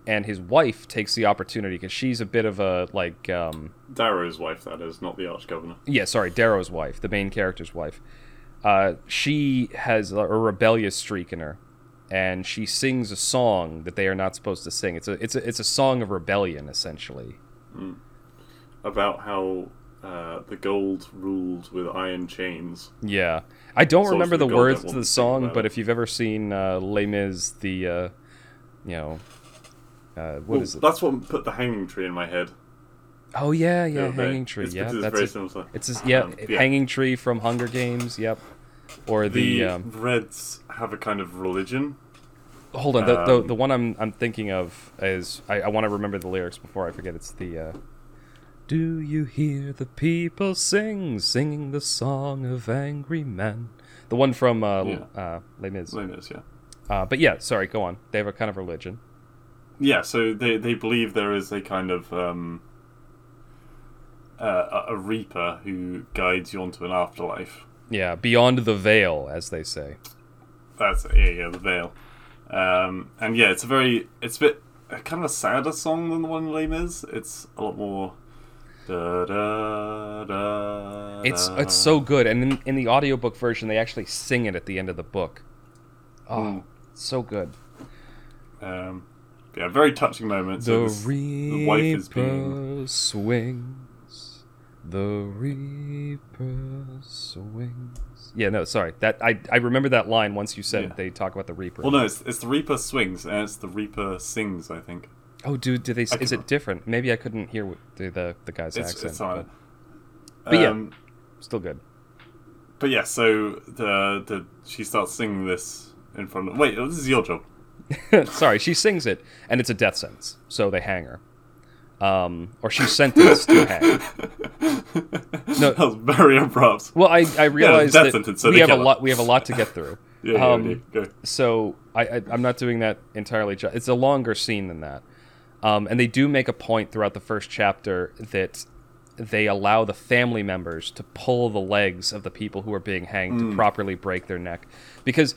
and his wife takes the opportunity because she's a bit of a like um, Darrow's wife, that is, not the arch governor. yeah, sorry, Darrow's wife, the main character's wife. Uh, she has a, a rebellious streak in her, and she sings a song that they are not supposed to sing. It's a it's a it's a song of rebellion, essentially. About how uh, the gold ruled with iron chains. Yeah, I don't It's remember the the words to the song, but it. if you've ever seen uh, Les Mis, the uh, you know, uh, what Well, is it? That's what put the hanging tree in my head. Oh yeah, yeah, other day. hanging tree. It's yeah, it's that's very it. similar. It's a, yeah, Um, yeah. hanging tree from Hunger Games. Yep. Or the, The um, Reds have a kind of religion. hold on the, the um, the one I'm I'm thinking of is I, I want to remember the lyrics before I forget. It's the uh, Do you hear the people sing, singing the song of angry men? The one from uh, Yeah. uh, Les Mis. Like this, yeah. Uh, but yeah, sorry, go on. They have a kind of religion. Yeah, so they, they believe there is a kind of um, uh, a a reaper who guides you onto an afterlife. Yeah, beyond the veil, as they say. That's yeah, yeah, the veil. Um, and yeah, it's a very it's a bit kind of a sadder song than the one Les Mis. It's a lot more. Da, da, da, It's it's so good, and in, in the audiobook version, they actually sing it at the end of the book. Oh, Mm. so good. Um, yeah, very touching moment. So The this- the wife is being swings. The reaper swings. Yeah, no, sorry. That I I remember that line once you said Yeah. they talk about the reaper. well, no, it's, it's the reaper swings and it's the reaper sings. I think Oh, dude, did they? I Is it different? Maybe I couldn't hear the the, the guy's it's accent. it's but But yeah. Um, still good. But yeah, so the the she starts singing this in front of. Wait, this is your job. Sorry, she sings it, and it's a death sentence, so they hang her. Um, or she's sentenced to hang. No. that was very abrupt. Well, I, I realize death that sentence, so we have a lot we have a lot to get through. Yeah, yeah, Um, yeah, so I, I I'm not doing that entirely. Ju- it's a longer scene than that, um, and they do make a point throughout the first chapter that they allow the family members to pull the legs of the people who are being hanged to properly break their neck, because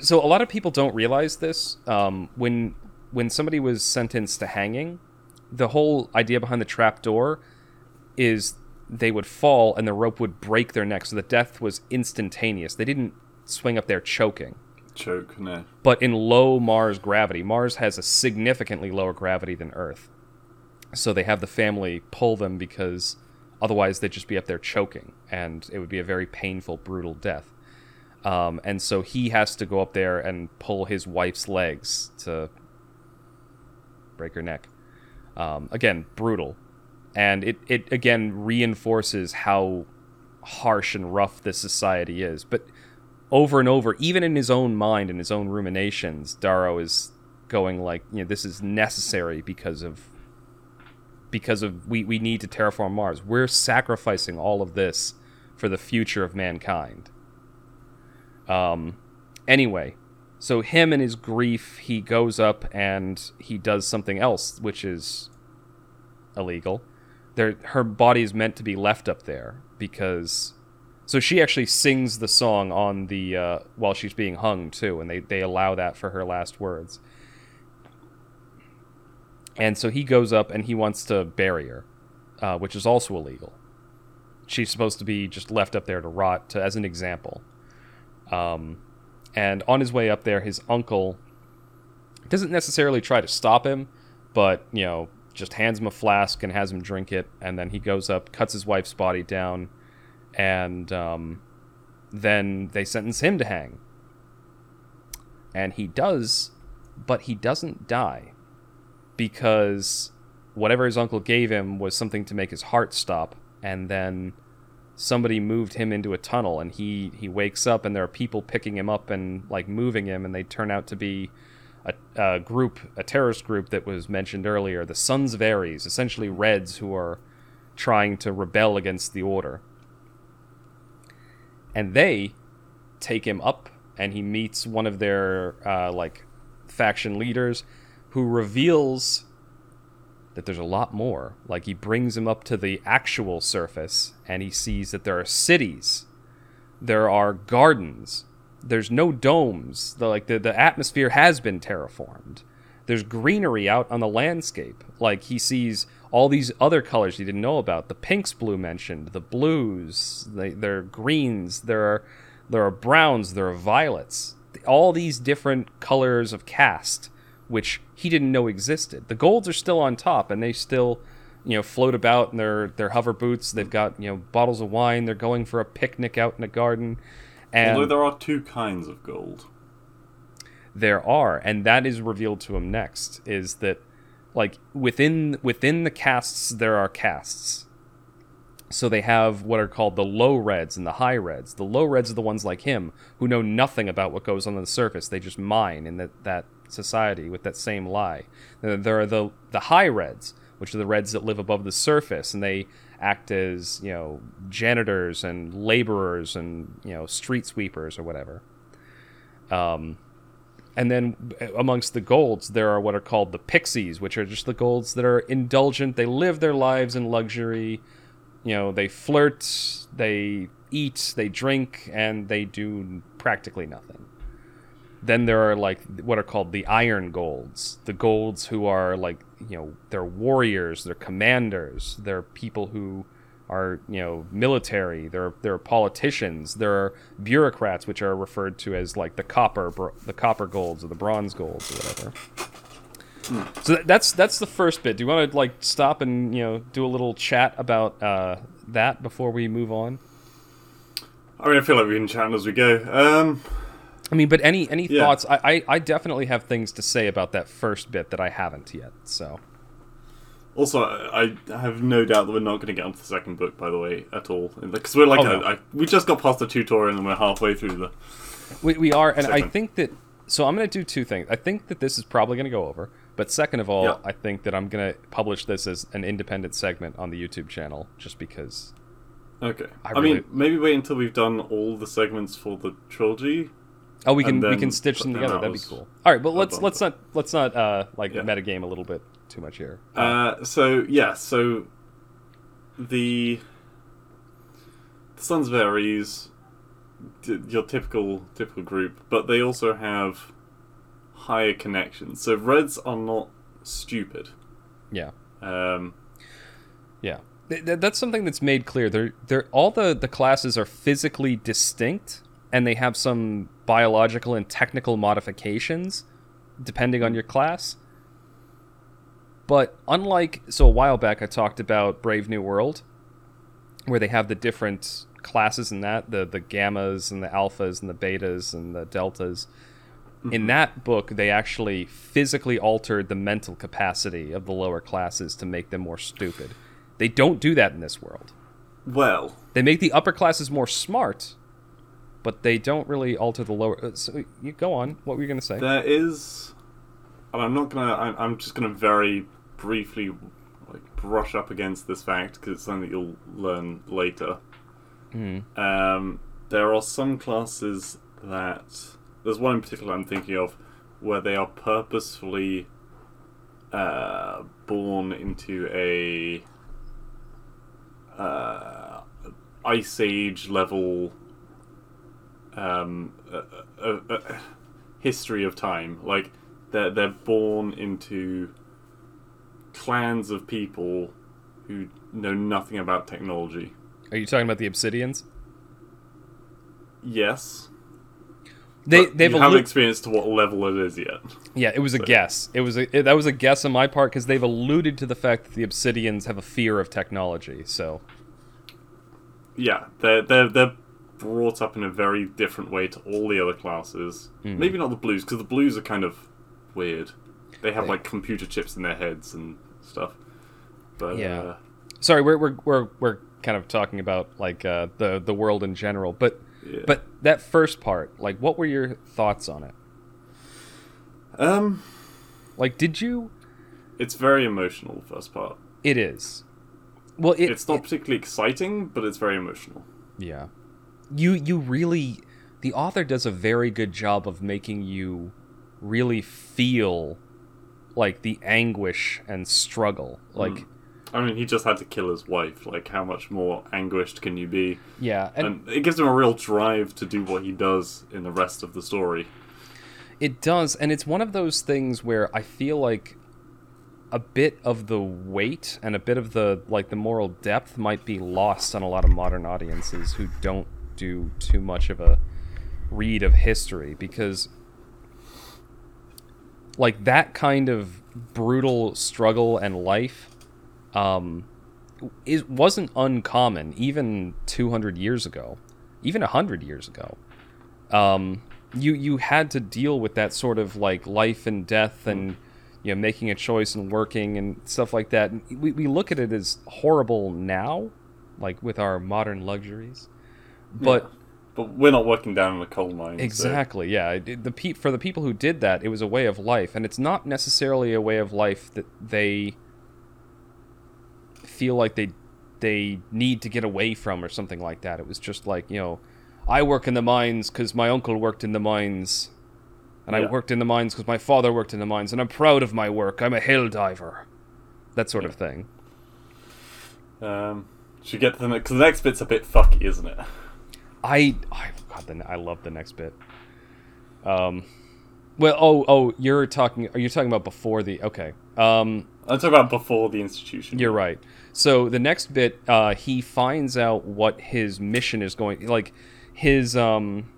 so a lot of people don't realize this. Um, when when somebody was sentenced to hanging, the whole idea behind the trap door is they would fall and the rope would break their neck, so the death was instantaneous. They didn't swing up there choking. Choke, no. But in low Mars gravity, Mars has a significantly lower gravity than Earth. So they have the family pull them because otherwise they'd just be up there choking, and it would be a very painful, brutal death. Um, and so he has to go up there and pull his wife's legs to break her neck. Um, again, brutal. And it, it again reinforces how harsh and rough this society is. But over and over, even in his own mind and his own ruminations, Darrow is going like, you know, this is necessary because of because of we, we need to terraform Mars. We're sacrificing all of this for the future of mankind. Um anyway, so him and his grief, he goes up and he does something else, which is illegal. Her body is meant to be left up there because so she actually sings the song on the uh, while she's being hung too, and they they allow that for her last words. And so he goes up and he wants to bury her, uh, which is also illegal. She's supposed to be just left up there to rot, to, as an example. Um, and on his way up there, his uncle doesn't necessarily try to stop him, but you know, just hands him a flask and has him drink it, and then he goes up, cuts his wife's body down, and um, then they sentence him to hang. And he does, but he doesn't die because whatever his uncle gave him was something to make his heart stop, and then somebody moved him into a tunnel, and he he wakes up, and there are people picking him up and like moving him, and they turn out to be a, a group, a terrorist group that was mentioned earlier, the Sons of Ares, essentially Reds who are trying to rebel against the Order. and they take him up, and he meets one of their uh, like faction leaders, who reveals that there's a lot more. Like he brings him up to the actual surface, and he sees that there are cities, there are gardens, there's no domes. The like the, the atmosphere has been terraformed. There's greenery out on the landscape. Like he sees all these other colors he didn't know about. The pinks Blue mentioned, the blues, they, there are greens, there are there are browns, there are violets. All these different colors of caste, which he didn't know existed. The golds are still on top, and they still, you know, float about in their their hover boots. They've got you know bottles of wine. They're going for a picnic out in a garden. And Although there are two kinds of gold. there are and that is revealed to him next is that like within within the castes there are castes so they have what are called the low reds and the high reds the low reds are the ones like him who know nothing about what goes on on the surface they just mine in that, that society with that same lie there are the the high reds which are the reds that live above the surface and they act as you know janitors and laborers and you know street sweepers or whatever um, and then amongst the golds, there are what are called the pixies, which are just the golds that are indulgent. They live their lives in luxury. You know, they flirt, they eat, they drink, and they do practically nothing. Then there are like what are called the iron golds, the golds who are like, you know, they're warriors, they're commanders, they're people who are you know military there there are politicians there are bureaucrats which are referred to as like the copper the copper golds or the bronze golds or whatever. So that's that's the first bit. Do you want to like stop and you know do a little chat about uh, that before we move on? I mean, I feel like we can chat as we go. Um, i mean but any any Yeah. thoughts I, I i definitely have things to say about that first bit that i haven't yet so also, I I have no doubt that we're not going to get onto the second book, by the way, at all. Because we're like, Oh, no. a- I- we just got past the tutorial and we're halfway through the. We, we are, and I think that. So I'm going to do two things. I think that this is probably going to go over, but second of all, Yeah. I think that I'm going to publish this as an independent segment on the YouTube channel, just because. Okay. I I, mean, maybe wait until we've done all the segments for the trilogy. Oh, we can we can stitch them together. That'd be cool. All right, but let's let's not let's not uh like Yeah. metagame a little bit too much here. Uh, so yeah, so the the Sons of Ares, your typical typical group, but they also have higher connections. So Reds are not stupid. yeah, Um, yeah. Th- th- that's something that's made clear. They're they're all the the classes are physically distinct, and they have some biological and technical modifications depending on your class. But unlike so a while back I talked about Brave New World where they have the different classes in that, the the gammas and the alphas and the betas and the deltas. In mm-hmm. that book they actually physically altered the mental capacity of the lower classes to make them more stupid. They don't do that in this world. well, They make the upper classes more smart, but they don't really alter the lower. uh, So you go on. What were you going to say? there is, and I'm not gonna. I'm, I'm just gonna very briefly like brush up against this fact because it's something that you'll learn later. Um, there are some classes that there's one in particular I'm thinking of where they are purposefully uh, born into a uh, ice age level um, uh, uh, uh, history of time. Like they're they're born into clans of people who know nothing about technology. Are you talking about the Obsidians? Yes, They but they've you haven't allu- experienced to what level it is yet. yeah. It was a guess. It was a, it, that was a guess on my part because they've alluded to the fact that the Obsidians have a fear of technology. So Yeah, they're they're they're brought up in a very different way to all the other classes. Hmm. Maybe not the blues because the blues are kind of weird. They have They- like computer chips in their heads and stuff. But Yeah. uh, sorry, we're we're we're, we're kind of talking about like uh, the the world in general, but yeah. but that first part, like, what were your thoughts on it? um, Like, did you? it's very emotional. The first part. It is. Well, it, it's not it- particularly exciting, but it's very emotional. Yeah. You you really the author does a very good job of making you really feel like the anguish and struggle. Hmm. Like I mean, he just had to kill his wife. Like, how much more anguished can you be? yeah, and, And it gives him a real drive to do what he does in the rest of the story. It does, and it's one of those things where I feel like a bit of the weight and a bit of the like the moral depth might be lost on a lot of modern audiences who don't do too much of a read of history because like that kind of brutal struggle and life um it wasn't uncommon even 200 years ago even 100 years ago. Um, you you had to deal with that sort of like life and death and you know making a choice and working and stuff like that. And we we look at it as horrible now, like with our modern luxuries, but. Yeah. But we're not working down in a coal mine. so- Exactly. Yeah. The pe- for the people who did that, it was a way of life, and it's not necessarily a way of life that they feel like they they need to get away from or something like that. It was just like you know, I work in the mines because my uncle worked in the mines, and I worked in the mines because my father worked in the mines, and I'm proud of my work. I'm a Helldiver. That sort of thing. Um, should get to the next? Because the next bit's a bit fucky, isn't it? I I God, the, I love the next bit. Um, well, oh oh, you're talking. Are you talking about before the? Okay. Um, I'm talking about before the institution. you're right. So the next bit, uh, he finds out what his mission is going. Like his um.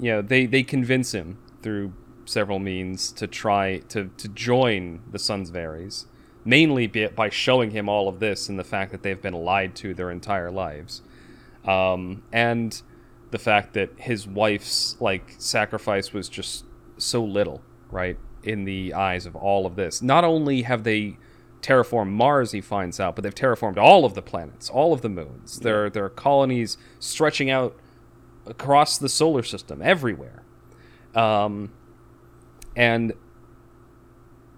You know, they they convince him through several means to try to to join the Sons of Ares, mainly by showing him all of this and the fact that they've been lied to their entire lives um, and the fact that his wife's like sacrifice was just so little, right, in the eyes of all of this. Not only have they terraformed Mars, he finds out, but they've terraformed all of the planets, all of the moons. There, there are colonies stretching out across the solar system, everywhere. Um, and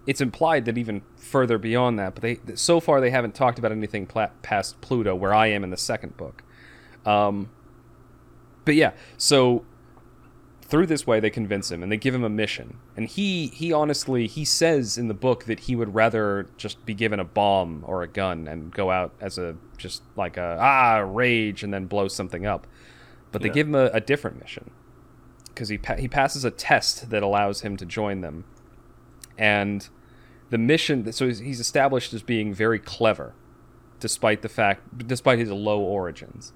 it's implied that even further beyond that, but they so far they haven't talked about anything pla- past Pluto, where I am in the second book. Um, but yeah, so through this way they convince him and they give him a mission, and he he honestly he says in the book that he would rather just be given a bomb or a gun and go out as a just like a ah rage and then blow something up, but they Yeah. give him a, a different mission because he pa- he passes a test that allows him to join them, and the mission so he's- he's established as being very clever despite the fact despite his low origins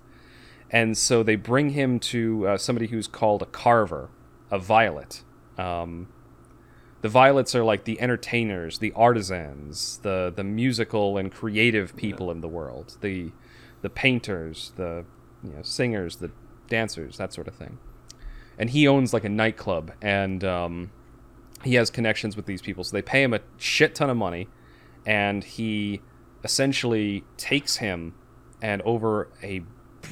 and so they bring him to uh, somebody who's called a carver a violet. Um, the violets are like the entertainers the artisans the the musical and creative people in the world. The the painters the you know singers the dancers that sort of thing. And he owns like a nightclub and um, he has connections with these people. So they pay him a shit ton of money and he essentially takes him and over a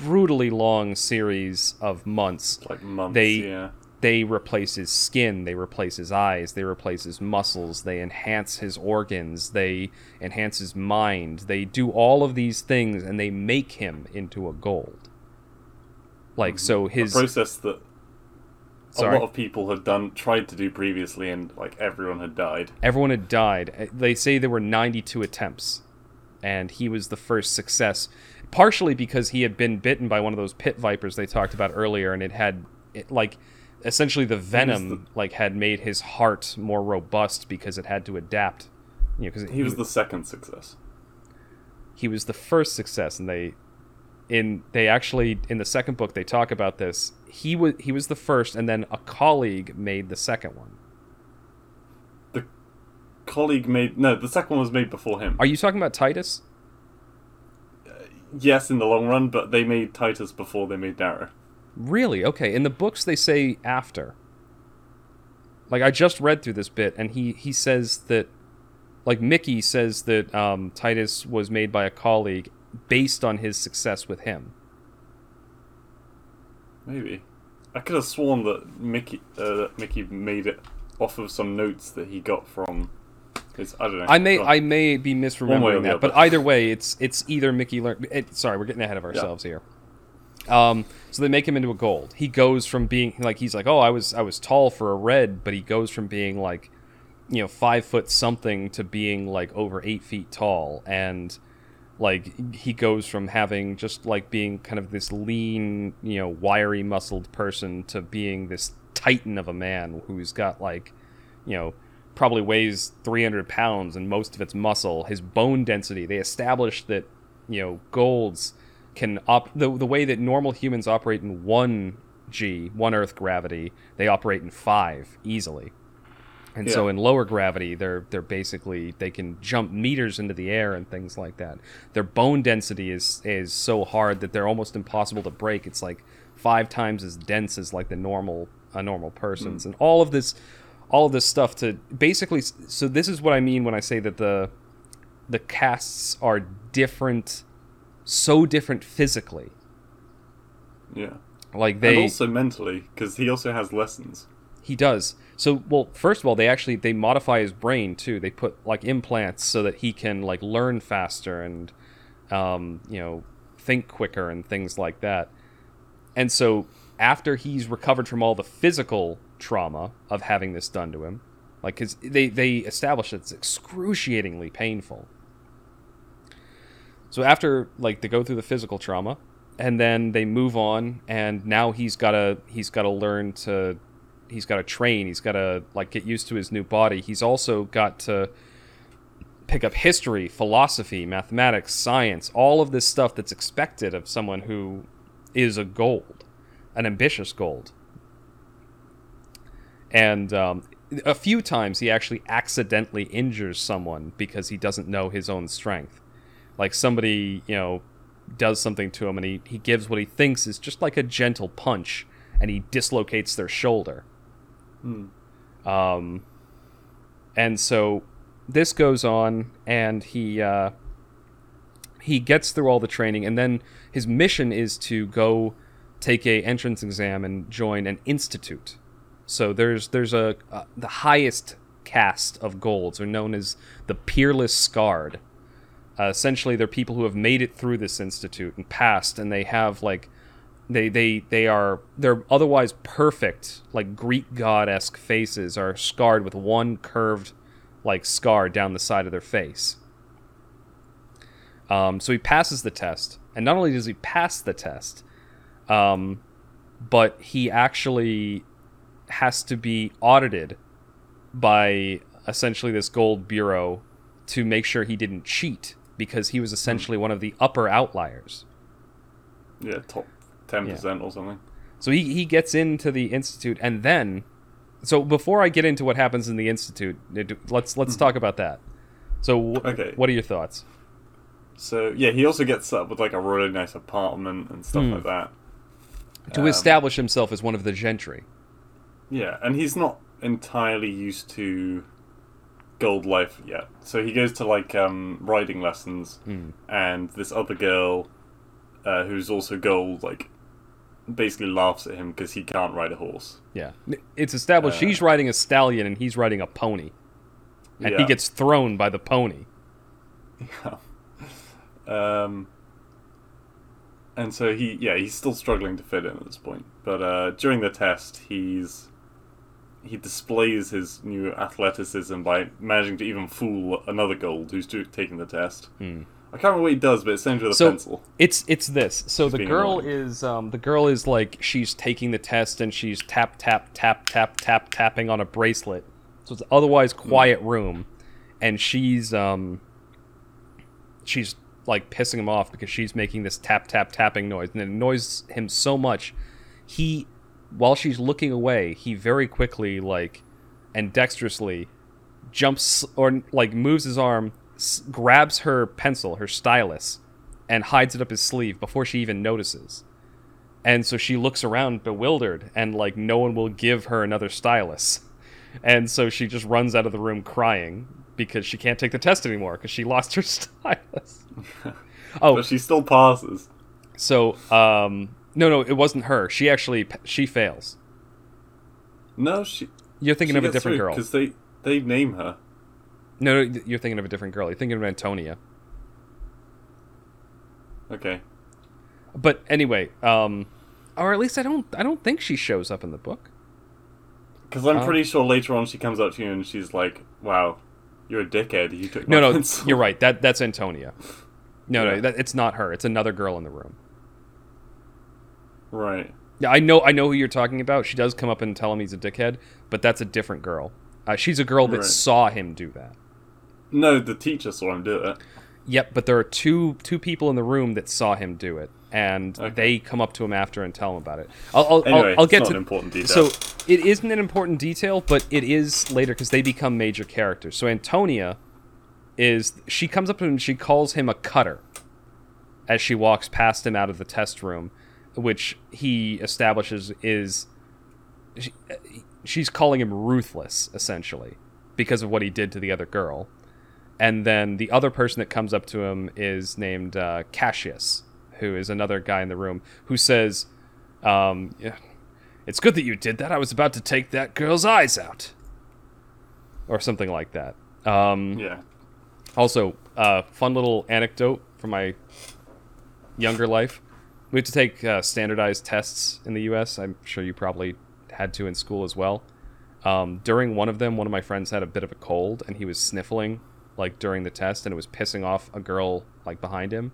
brutally long series of months Like months. They- yeah. they replace his skin, they replace his eyes, they replace his muscles, they enhance his organs, they enhance his mind. They do all of these things and they make him into a gold. Like so A his process that sorry, a lot of people had done, tried to do previously, and like everyone had died. everyone had died. They say there were 92 attempts and he was the first success partially because he had been bitten by one of those pit vipers they talked about earlier and it had it, like essentially the venom like had made his heart more robust because it had to adapt you know because He was the second success. he was the first success and they in they actually in the second book they talk about this he was he was the first and then a colleague made the second one The colleague made no. The second one was made before him. are you talking about titus yes, in the long run, but they made Titus before they made Darrow. Really? Okay. In the books, they say after. Like I just read through this bit, and he he says that, like Mickey says that um, Titus was made by a colleague based on his success with him. Maybe. I could have sworn that Mickey uh, Mickey made it off of some notes that he got from I don't know. I may I may be One way or misremembering that, but either way, it's it's either Mickey learned. It, sorry, we're getting ahead of ourselves here. Um, so they make him into a gold. He goes from being like he's like, oh, I was I was tall for a red, but he goes from being like, you know, five foot something to being like over eight feet tall, and like he goes from having just like being kind of this lean, you know, wiry muscled person to being this titan of a man who's got like, you know, probably weighs 300 pounds and most of it's muscle. His bone density, they established that, you know, golds can op the, the way that normal humans operate in one g, one Earth gravity, they operate in five easily. And so in lower gravity, they're they're basically they can jump meters into the air and things like that. Their bone density is is so hard that they're almost impossible to break. It's like five times as dense as like the normal a normal person's. Hmm. And all of this all of this stuff to basically so this is what I mean when I say that the the castes are different so different physically. Yeah. Like they and also mentally, because he also has lessons. He does. So, well, first of all, they actually they modify his brain too. They put like implants so that he can like learn faster and um, you know think quicker and things like that. And so, after he's recovered from all the physical trauma of having this done to him, like because they they establish it's excruciatingly painful. So after like they go through the physical trauma, and then they move on, and now he's gotta he's gotta learn to he's got to train he's got to like get used to his new body. He's also got to pick up history philosophy mathematics science all of this stuff that's expected of someone who is a gold an ambitious gold and um, a few times he actually accidentally injures someone because he doesn't know his own strength. Like somebody you know does something to him and he, he gives what he thinks is just like a gentle punch and he dislocates their shoulder. Um, and so this goes on, and he uh, he gets through all the training, and then his mission is to go take a entrance exam and join an institute. So there's there's a uh, the highest caste of golds are known as the peerless scarred. Uh, essentially, they're people who have made it through this institute and passed, and they have like they they they are they're otherwise perfect like greek god-esque faces are scarred with one curved like scar down the side of their face um, so he passes the test and not only does he pass the test um, but he actually has to be audited by essentially this gold bureau to make sure he didn't cheat because he was essentially one of the upper outliers Yeah, top ten percent or something. So he, he gets into the institute, and then, so before I get into what happens in the institute, let's let's talk about that. So, wh- Okay. what are your thoughts? So yeah, he also gets set up with like a really nice apartment and stuff Hmm. like that. To Um, establish himself as one of the gentry. Yeah, and he's not entirely used to gold life yet. So he goes to like um, riding lessons, Hmm. and this other girl, uh, who's also gold, like basically laughs at him because he can't ride a horse. Yeah, it's established Uh, she's riding a stallion and he's riding a pony, and he gets thrown by the pony. Yeah. Um, and so he, yeah, he's still struggling to fit in at this point. But uh, during the test, he's he displays his new athleticism by managing to even fool another gold who's do- taking the test. I can't remember what he does, but it's with a Hmm. So pencil. it's it's this. So the girl annoying. is um, the girl is like she's taking the test and she's tap tap tap tap tap tapping on a bracelet. So it's an otherwise quiet room, and she's um she's like pissing him off because she's making this tap tap tapping noise and it annoys him so much. He while she's looking away, he very quickly like and dexterously jumps or like moves his arm, s- grabs her pencil, her stylus, and hides it up his sleeve before she even notices. And so she looks around bewildered, and like no one will give her another stylus. And so she just runs out of the room crying because she can't take the test anymore because she lost her stylus. oh, But she still passes. so um, no, no, it wasn't her. She actually she fails. No, she. You're thinking she of a different girl. because they they name her. No, no, you're thinking of a different girl. You're thinking of Antonia. Okay. But anyway, um, or at least I don't. I don't think she shows up in the book. Because I'm Oh. pretty sure later on she comes up to you and she's like, "Wow, you're a dickhead. You took no, no. Pencil. You're right. That that's Antonia. No, Yeah. no, that, it's not her. It's another girl in the room. Right. Yeah, I know. I know who you're talking about. She does come up and tell him he's a dickhead, but that's a different girl. Uh, she's a girl that Right. saw him do that. No, the teacher saw him do it. Yep, but there are two two people in the room that saw him do it, and Okay. they come up to him after and tell him about it. I'll, I'll, Anyway, I'll, I'll it's get to an important detail. So it isn't an important detail, but it is later because they become major characters. So Antonia is she comes up to him and she calls him a cutter as she walks past him out of the test room, which he establishes is she, she's calling him ruthless essentially because of what he did to the other girl. And then the other person that comes up to him is named uh, Cassius, who is another guy in the room who says, um, yeah, "It's good that you did that. I was about to take that girl's eyes out," or something like that. Um, yeah. also, uh, fun little anecdote from my younger life. We had to take uh, standardized tests in the U.S. I'm sure you probably had to in school as well. Um, during one of them, one of my friends had a bit of a cold, and he was sniffling like during the test, and it was pissing off a girl like behind him.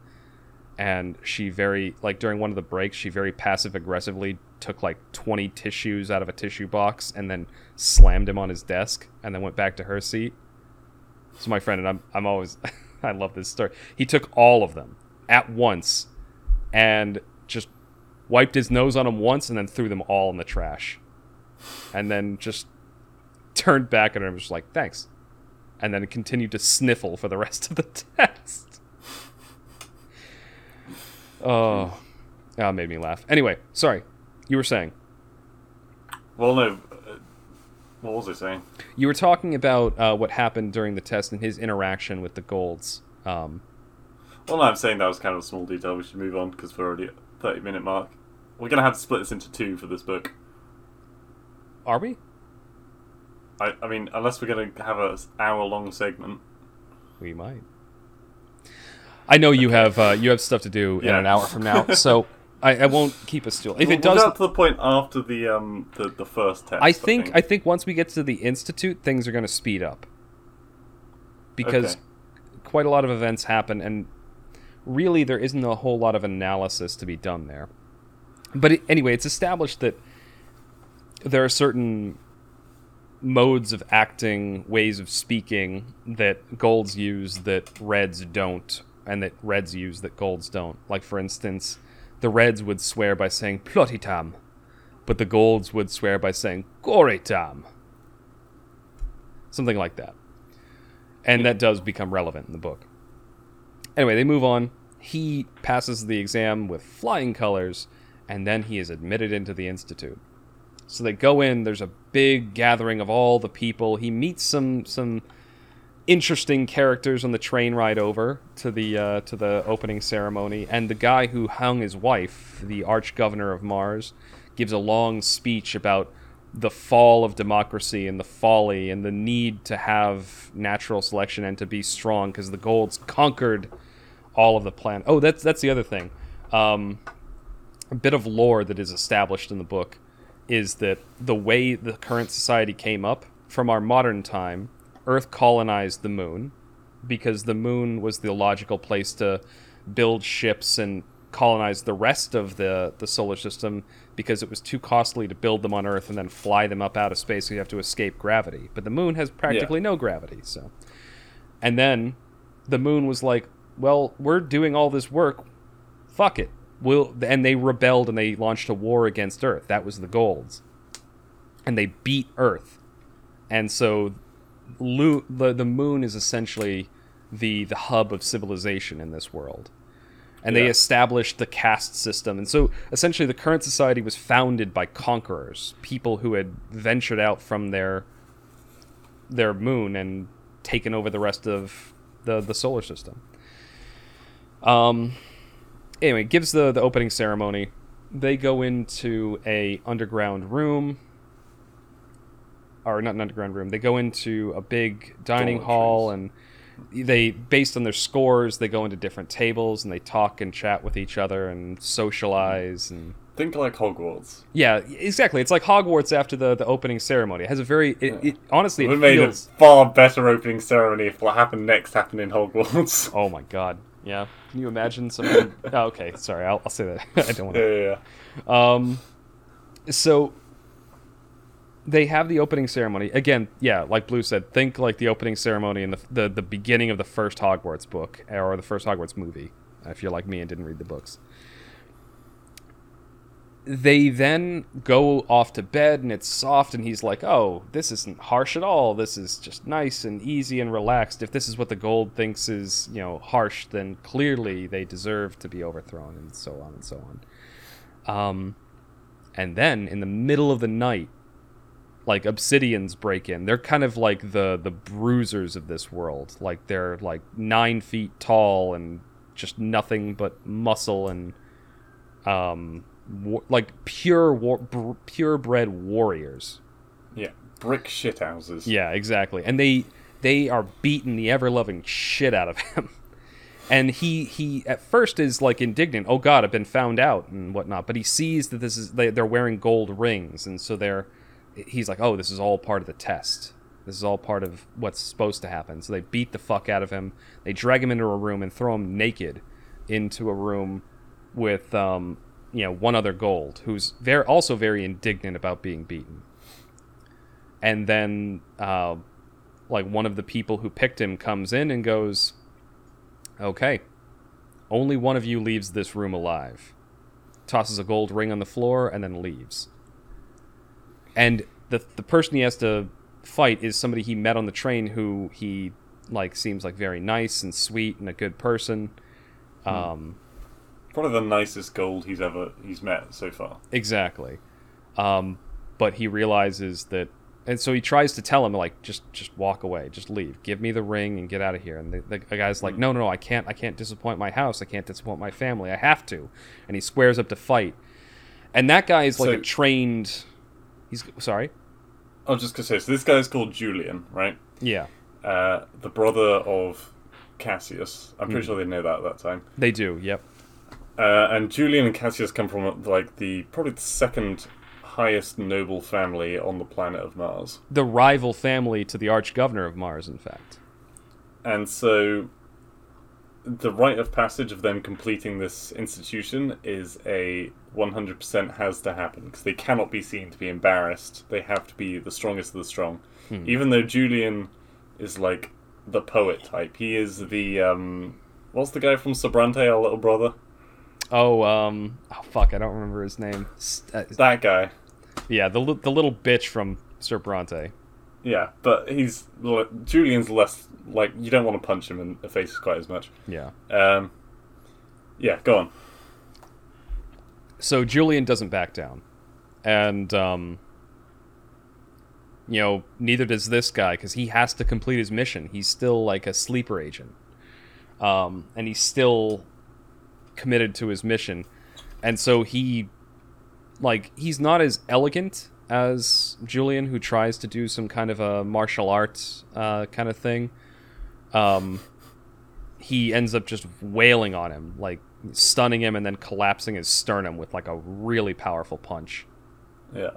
And she very like during one of the breaks, she very passive aggressively took like 20 tissues out of a tissue box and then slammed him on his desk, and then went back to her seat. So my friend and I'm I'm always I love this story. He took all of them at once and just wiped his nose on them once and then threw them all in the trash. And then just turned back at her and was like, "Thanks." And then continued to sniffle for the rest of the test. Oh, that made me laugh. Anyway, sorry. You were saying. Well, no. uh, What was I saying? You were talking about uh, what happened during the test and his interaction with the golds. Um, Well, no, I'm saying that was kind of a small detail. We should move on because we're already at 30 minute mark. We're gonna have to split this into two for this book. are we? I, I mean, unless we're gonna have a hour long segment. We might. I know you have uh, you have stuff to do in an hour from now, so I, I won't keep us still. If We'll- it we'll does, get to the point after the um the, the first test. I think I think once we get to the institute, things are going to speed up because Okay. quite a lot of events happen, and really there isn't a whole lot of analysis to be done there. But it, anyway, it's established that there are certain modes of acting, ways of speaking that golds use that reds don't, and that reds use that golds don't. Like for instance, the reds would swear by saying bloodydamn, but the golds would swear by saying gorydamn. Something like that. And that does become relevant in the book. Anyway, they move on. He passes the exam with flying colors, and then he is admitted into the institute. So they go in. There's a big gathering of all the people. He meets some some interesting characters on the train ride over to the uh, to the opening ceremony, and the guy who hung his wife, the arch governor of Mars, gives a long speech about the fall of democracy and the folly and the need to have natural selection and to be strong because the Golds conquered all of the planet. Oh, that's that's the other thing. Um, a bit of lore that is established in the book is that the way the current society came up from our modern time, Earth colonized the moon because the moon was the logical place to build ships and colonize the rest of the, the solar system because it was too costly to build them on Earth and then fly them up out of space so you have to escape gravity. But the moon has practically no gravity, so. And then the moon was like, well, we're doing all this work. Fuck it. We'll, and they rebelled and they launched a war against Earth. That was the Golds. And they beat Earth. And so Lu- the, the moon is essentially the, the hub of civilization in this world. And they established the caste system. And so essentially the current society was founded by conquerors, people who had ventured out from their their moon and taken over the rest of the, the solar system. Um, anyway, gives the the opening ceremony. They go into a underground room, or not an underground room. They go into a big dining hall, and they based on their scores they go into different tables and they talk and chat with each other and socialize and Think like Hogwarts. yeah exactly it's like hogwarts after the, the opening ceremony it has a very it, it honestly It it made feels a far better opening ceremony if what happened next happened in Hogwarts. oh my god yeah can you imagine something oh, okay sorry I'll, I'll say that i don't want yeah, to yeah, yeah. Um, so they have the opening ceremony again. Yeah, like Blue said, think like the opening ceremony in the the, the beginning of the first Hogwarts book or the first Hogwarts movie. If you're like me and didn't read the books. They then go off to bed and it's soft, and he's like, "Oh, this isn't harsh at all. This is just nice and easy and relaxed. If this is what the gold thinks is, you know, harsh, then clearly they deserve to be overthrown, and so on and so on." Um, and then in the middle of the night, like obsidians break in. They're kind of like the the bruisers of this world. Like they're like nine feet tall and just nothing but muscle and um wa- like pure war- br- purebred warriors. Yeah, brick shithouses. Yeah, exactly. And they they are beating the ever loving shit out of him. And he he at first is like indignant. Oh God, I've been found out and whatnot. But he sees that this is they, they're wearing gold rings, and so they're he's like, oh, this is all part of the test. This is all part of what's supposed to happen. So they beat the fuck out of him. They drag him into a room and throw him naked into a room with um, you know one other gold who's very also very indignant about being beaten. And then uh, like one of the people who picked him comes in and goes, "Okay, only one of you leaves this room alive." Tosses a gold ring on the floor and then leaves. And the the person he has to fight is somebody he met on the train who he like seems like very nice and sweet and a good person. Um, Probably the nicest gold he's ever he's met so far. Exactly. Um, but he realizes that, and so he tries to tell him like, just just walk away, just leave, give me the ring and get out of here. And the, the, guy's like, no, no, no, I can't, I can't disappoint my house, I can't disappoint my family, I have to. And he squares up to fight. And that guy is like So- a trained. He's sorry. I was just gonna say, so this guy's called Julian, right? Yeah, Uh, the brother of Cassius. I'm pretty sure they know that at that time. they do. Yep. Uh, and Julian and Cassius come from like the probably the second highest noble family on the planet of Mars. The rival family to the arch governor of Mars, in fact. And so the rite of passage of them completing this institution is a 100% has to happen because they cannot be seen to be embarrassed. They have to be the strongest of the strong. Even though Julian is like the poet type, he is the um what's the guy from Sobrante, our little brother? Oh, um, oh fuck, I don't remember his name. Uh, That guy. yeah, the the little bitch from Sir Bronte. Yeah, but he's Julian's less like you don't want to punch him in the face quite as much. Yeah. Um, yeah, go on. so Julian doesn't back down, and um, you know neither does this guy because he has to complete his mission. He's still like a sleeper agent, um, and he's still committed to his mission, and so he like he's not as elegant as Julian, who tries to do some kind of a martial arts uh, kind of thing. Um, he ends up just wailing on him, like stunning him and then collapsing his sternum with like a really powerful punch. Yeah.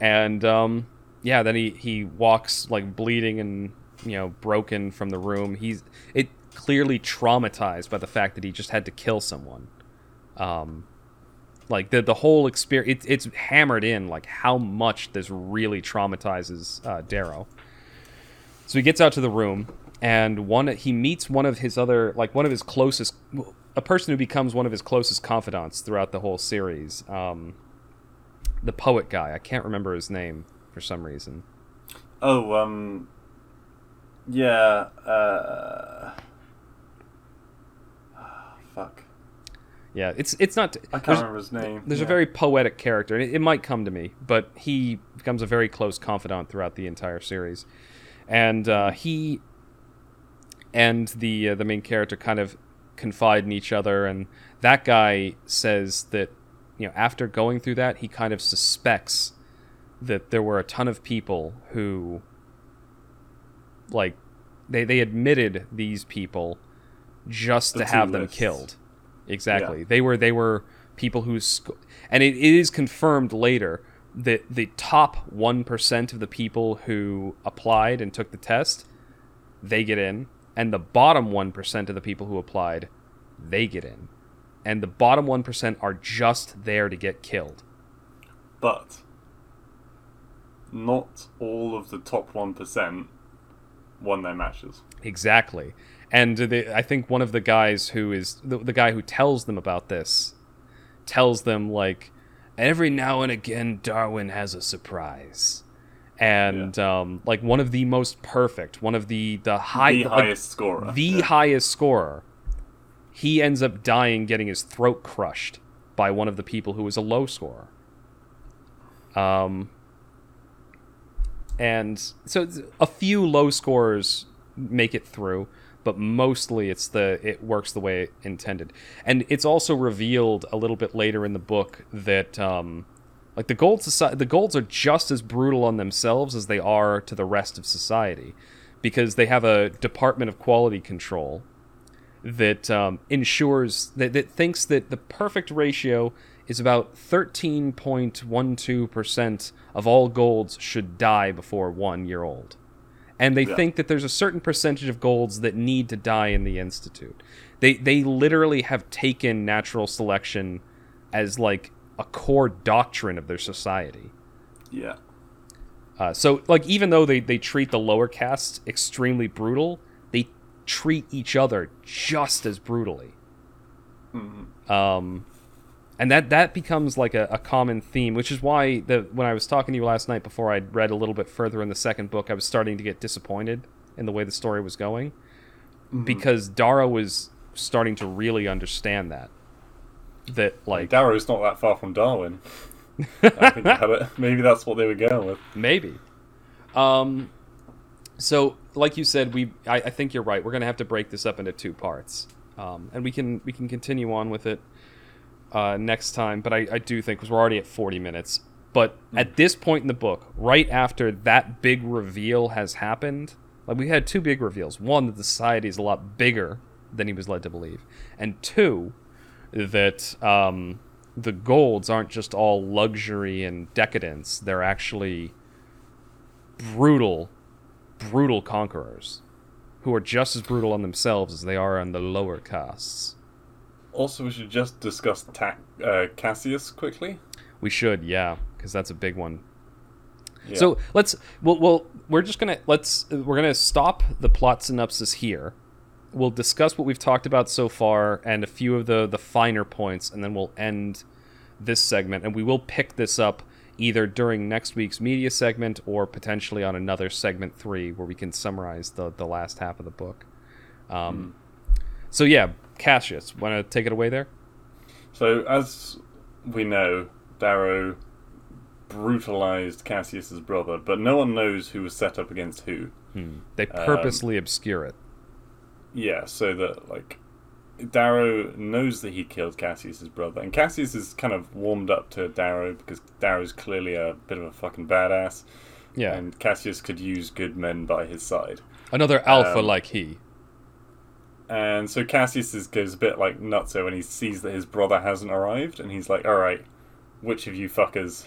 And um, yeah, then he he walks like bleeding and you know broken from the room. He's it clearly traumatized by the fact that he just had to kill someone. Um, like the the whole experience, it, it's hammered in like how much this really traumatizes uh, Darrow. So he gets out to the room, and one he meets one of his other like one of his closest, a person who becomes one of his closest confidants throughout the whole series. Um, the poet guy, I can't remember his name for some reason. Oh, um, yeah. Uh, fuck. Yeah, it's it's not. I can't remember his name. There's Yeah. a very poetic character, and it, it might come to me, but he becomes a very close confidant throughout the entire series, and uh, he and the uh, the main character kind of confide in each other, and that guy says that you know after going through that, he kind of suspects that there were a ton of people who like they they admitted these people just The to have them killed. Exactly. Yeah. They were they were people who sc- and it, it is confirmed later that the top 1% of the people who applied and took the test they get in and the bottom 1% of the people who applied they get in. And the bottom 1% are just there to get killed. But not all of the top one percent won their matches. Exactly. And the, I think one of the guys who is the, the guy who tells them about this tells them like every now and again Darwin has a surprise. And um, like one of the most perfect, one of the the high the like, highest scorer. the Yeah. highest scorer, he ends up dying getting his throat crushed by one of the people who was a low scorer. Um, and so a few low scorers make it through, but mostly it's the it works the way intended. And it's also revealed a little bit later in the book that um, like the gold society, the golds are just as brutal on themselves as they are to the rest of society, because they have a department of quality control that um, ensures that, that thinks that the perfect ratio is about 13.12% of all golds should die before one year old. And they Yeah. think that there's a certain percentage of golds that need to die in the institute. They they literally have taken natural selection as like a core doctrine of their society. yeah. Uh, so, like, even though they, they treat the lower castes extremely brutal, they treat each other just as brutally. Um, and that that becomes like a, a common theme, which is why the when I was talking to you last night before I'd read a little bit further in the second book, I was starting to get disappointed in the way the story was going because Darrow was starting to really understand that that like Darrow is not that far from Darwin. I think they had it- maybe that's what they were going with. Maybe. Um, so, like you said, we I, I think you're right. We're gonna have to break this up into two parts, um, and we can we can continue on with it uh, next time. But I, I do think because we're already at 40 minutes. But at this point in the book, right after that big reveal has happened, like we had two big reveals. One that the society is a lot bigger than he was led to believe, and two that um, the golds aren't just all luxury and decadence; they're actually brutal, brutal conquerors who are just as brutal on themselves as they are on the lower castes. Also, we should just discuss Ta- uh, Cassius quickly. We should, yeah, because that's a big one. Yeah. So let's well, well, we're just gonna let's we're gonna stop the plot synopsis here. We'll discuss what we've talked about so far and a few of the the finer points, and then we'll end this segment. And we will pick this up either during next week's media segment or potentially on another segment three, where we can summarize the the last half of the book. Um, So yeah, Cassius, want to take it away there? So, as we know, Darrow brutalized Cassius's brother, but no one knows who was set up against who. They purposely obscure it. Yeah, so that like Darrow knows that he killed Cassius's brother, and Cassius is kind of warmed up to Darrow because Darrow's clearly a bit of a fucking badass, Yeah, and Cassius could use good men by his side. another alpha um, like he. And so Cassius is, goes a bit like nutso when he sees that his brother hasn't arrived, and he's like, "All right, which of you fuckers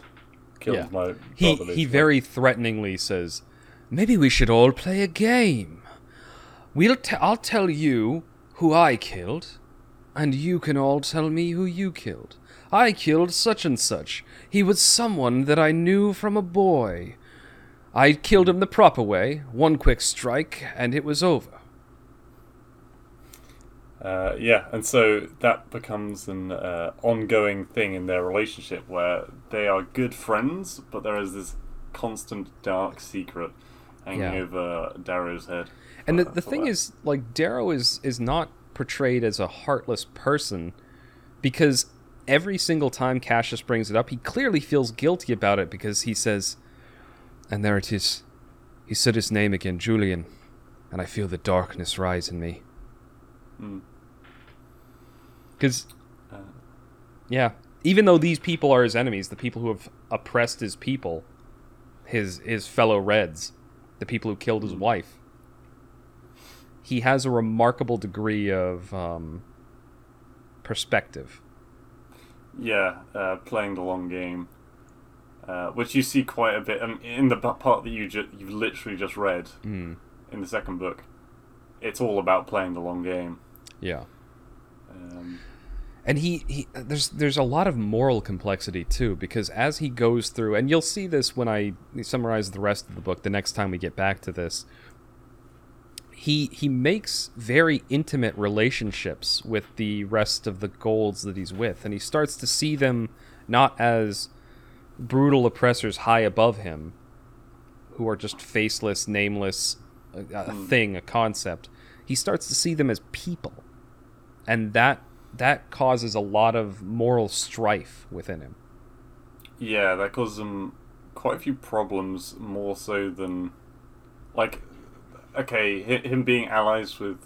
killed Yeah. my brother?" He he very threateningly says, "Maybe we should all play a game. We'll t- I'll tell you who I killed, and you can all tell me who you killed. I killed such and such. He was someone that I knew from a boy. I killed him the proper way, one quick strike, and it was over." Uh, yeah, and so that becomes an uh, ongoing thing in their relationship where they are good friends, but there is this constant dark secret hanging Yeah. over Darrow's head. And the, the thing that. is, like, Darrow is is not portrayed as a heartless person because every single time Cassius brings it up, he clearly feels guilty about it because he says, "And there it is." He said his name again, Julian, and I feel the darkness rise in me. Hmm. Because, Uh. yeah, even though these people are his enemies, the people who have oppressed his people, his his fellow Reds, the people who killed his Hmm. wife, he has a remarkable degree of um, perspective. Yeah, uh, playing the long game, uh, which you see quite a bit um, in the part that you ju- you've literally just read Mm. in the second book. It's all about playing the long game. Yeah. Um, and he, he there's there's a lot of moral complexity too because as he goes through and you'll see this when I summarize the rest of the book the next time we get back to this he he makes very intimate relationships with the rest of the golds that he's with and he starts to see them not as brutal oppressors high above him who are just faceless nameless a, a thing a concept he starts to see them as people and that that causes a lot of moral strife within him. yeah, that causes him quite a few problems, more so than like okay, him being allies with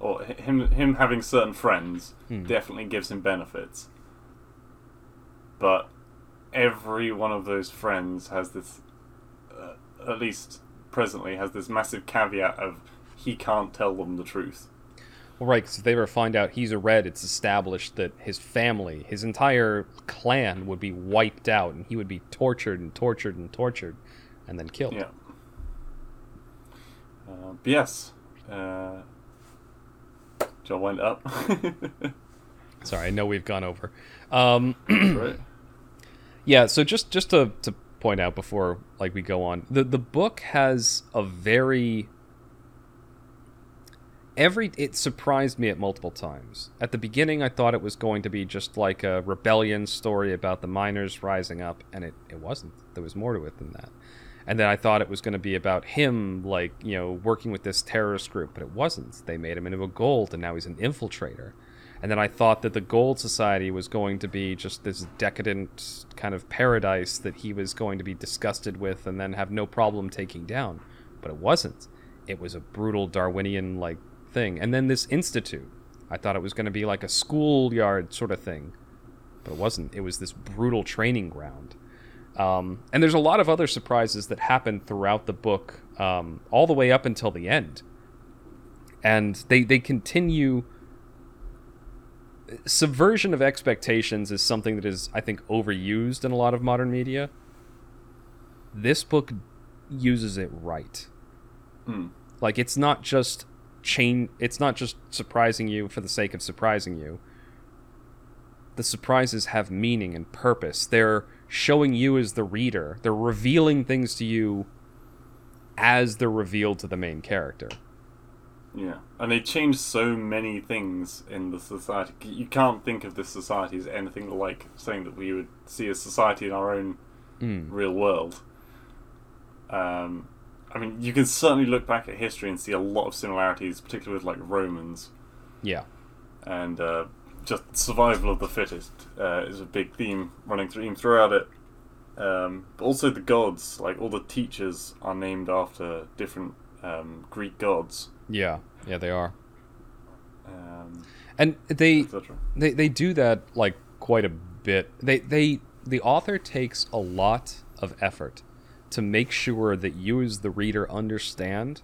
or him him having certain friends Hmm. definitely gives him benefits. But every one of those friends has this, uh, at least presently, has this massive caveat of he can't tell them the truth. Well, right, because if they ever find out he's a red, it's established that his family, his entire clan, would be wiped out, and he would be tortured and tortured and tortured, and then killed. Yeah. Uh, but yes, uh, John went up. Sorry, I know we've gone over. Um, right. Yeah, so just just to to point out before like we go on, the the book has a very every it surprised me at multiple times. At the beginning I thought it was going to be just like a rebellion story about the miners rising up and it it wasn't. There was more to it than that. And then I thought it was going to be about him like, you know, working with this terrorist group, but it wasn't. They made him into a gold and now he's an infiltrator. And then I thought that the Gold Society was going to be just this decadent kind of paradise that he was going to be disgusted with and then have no problem taking down. But it wasn't. It was a brutal Darwinian like thing. And then this institute. I thought it was going to be like a schoolyard sort of thing. But it wasn't. It was this brutal training ground. Um, and there's a lot of other surprises that happen throughout the book, um, all the way up until the end. And they, they continue subversion of expectations is something that is i think overused in a lot of modern media this book uses it right Hmm. like it's not just chain it's not just surprising you for the sake of surprising you the surprises have meaning and purpose they're showing you as the reader they're revealing things to you as they're revealed to the main character Yeah, and they changed so many things in the society. You can't think of this society as anything like something that we would see as society in our own Mm. real world. Um, I mean, you can certainly look back at history and see a lot of similarities, particularly with like Romans. Yeah. And uh, just survival of the fittest uh, is a big theme running through throughout it. Um, but also the gods, like all the teachers, are named after different um, Greek gods, yeah. Yeah they are. Um, and they they they do that like quite a bit. They they the author takes a lot of effort to make sure that you as the reader understand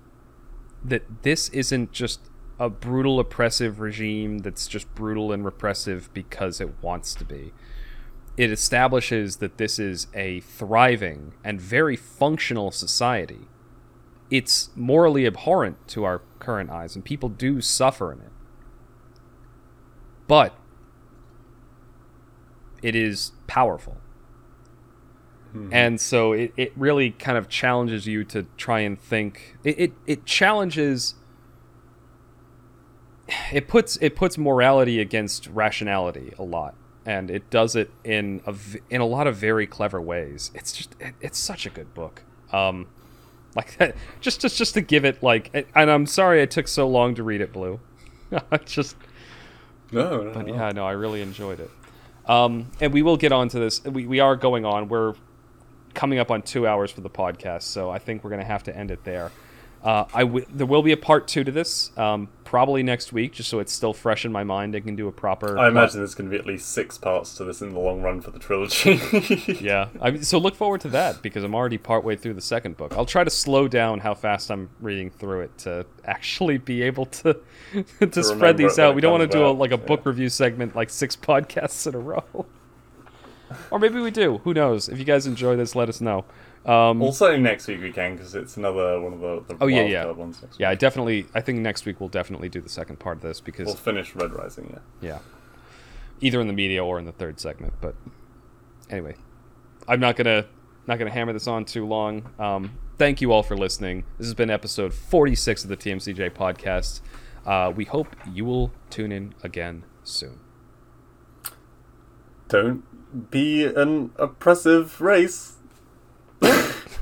that this isn't just a brutal oppressive regime that's just brutal and repressive because it wants to be. It establishes that this is a thriving and very functional society. It's morally abhorrent to our current eyes, and people do suffer in it. But it is powerful. And so it, it really kind of challenges you to try and think. It, it, it challenges. It puts it puts morality against rationality a lot, and it does it in a in a lot of very clever ways. It's just it, it's such a good book. Um, like that, just just just to give it like, and I'm sorry it took so long to read it, Blue. just No, no, but yeah, no, I really enjoyed it. Um, and we will get on to this. We, we are going on. We're coming up on two hours for the podcast, so I think we're going to have to end it there. Uh, I w- there will be a part two to this, um, probably next week, just so it's still fresh in my mind. I can do a proper. I imagine there's going to be at least six parts to this in the long run for the trilogy. Yeah, I, so look forward to that because I'm already partway through the second book. I'll try to slow down how fast I'm reading through it to actually be able to to, spread these out. We don't want to do a, like a book yeah. review segment like six podcasts in a row. Or maybe we do. Who knows? If you guys enjoy this, let us know. Um, also, next week we can because it's another one of the, the Oh, yeah, yeah. ones. Yeah, I definitely. I think next week we'll definitely do the second part of this because we'll finish Red Rising. Yeah. Yeah. Either in the media or in the third segment, but anyway, I'm not gonna not gonna hammer this on too long. Um, thank you all for listening. This has been episode 46 of the TMCJ podcast. Uh, we hope you will tune in again soon. Don't be an oppressive race.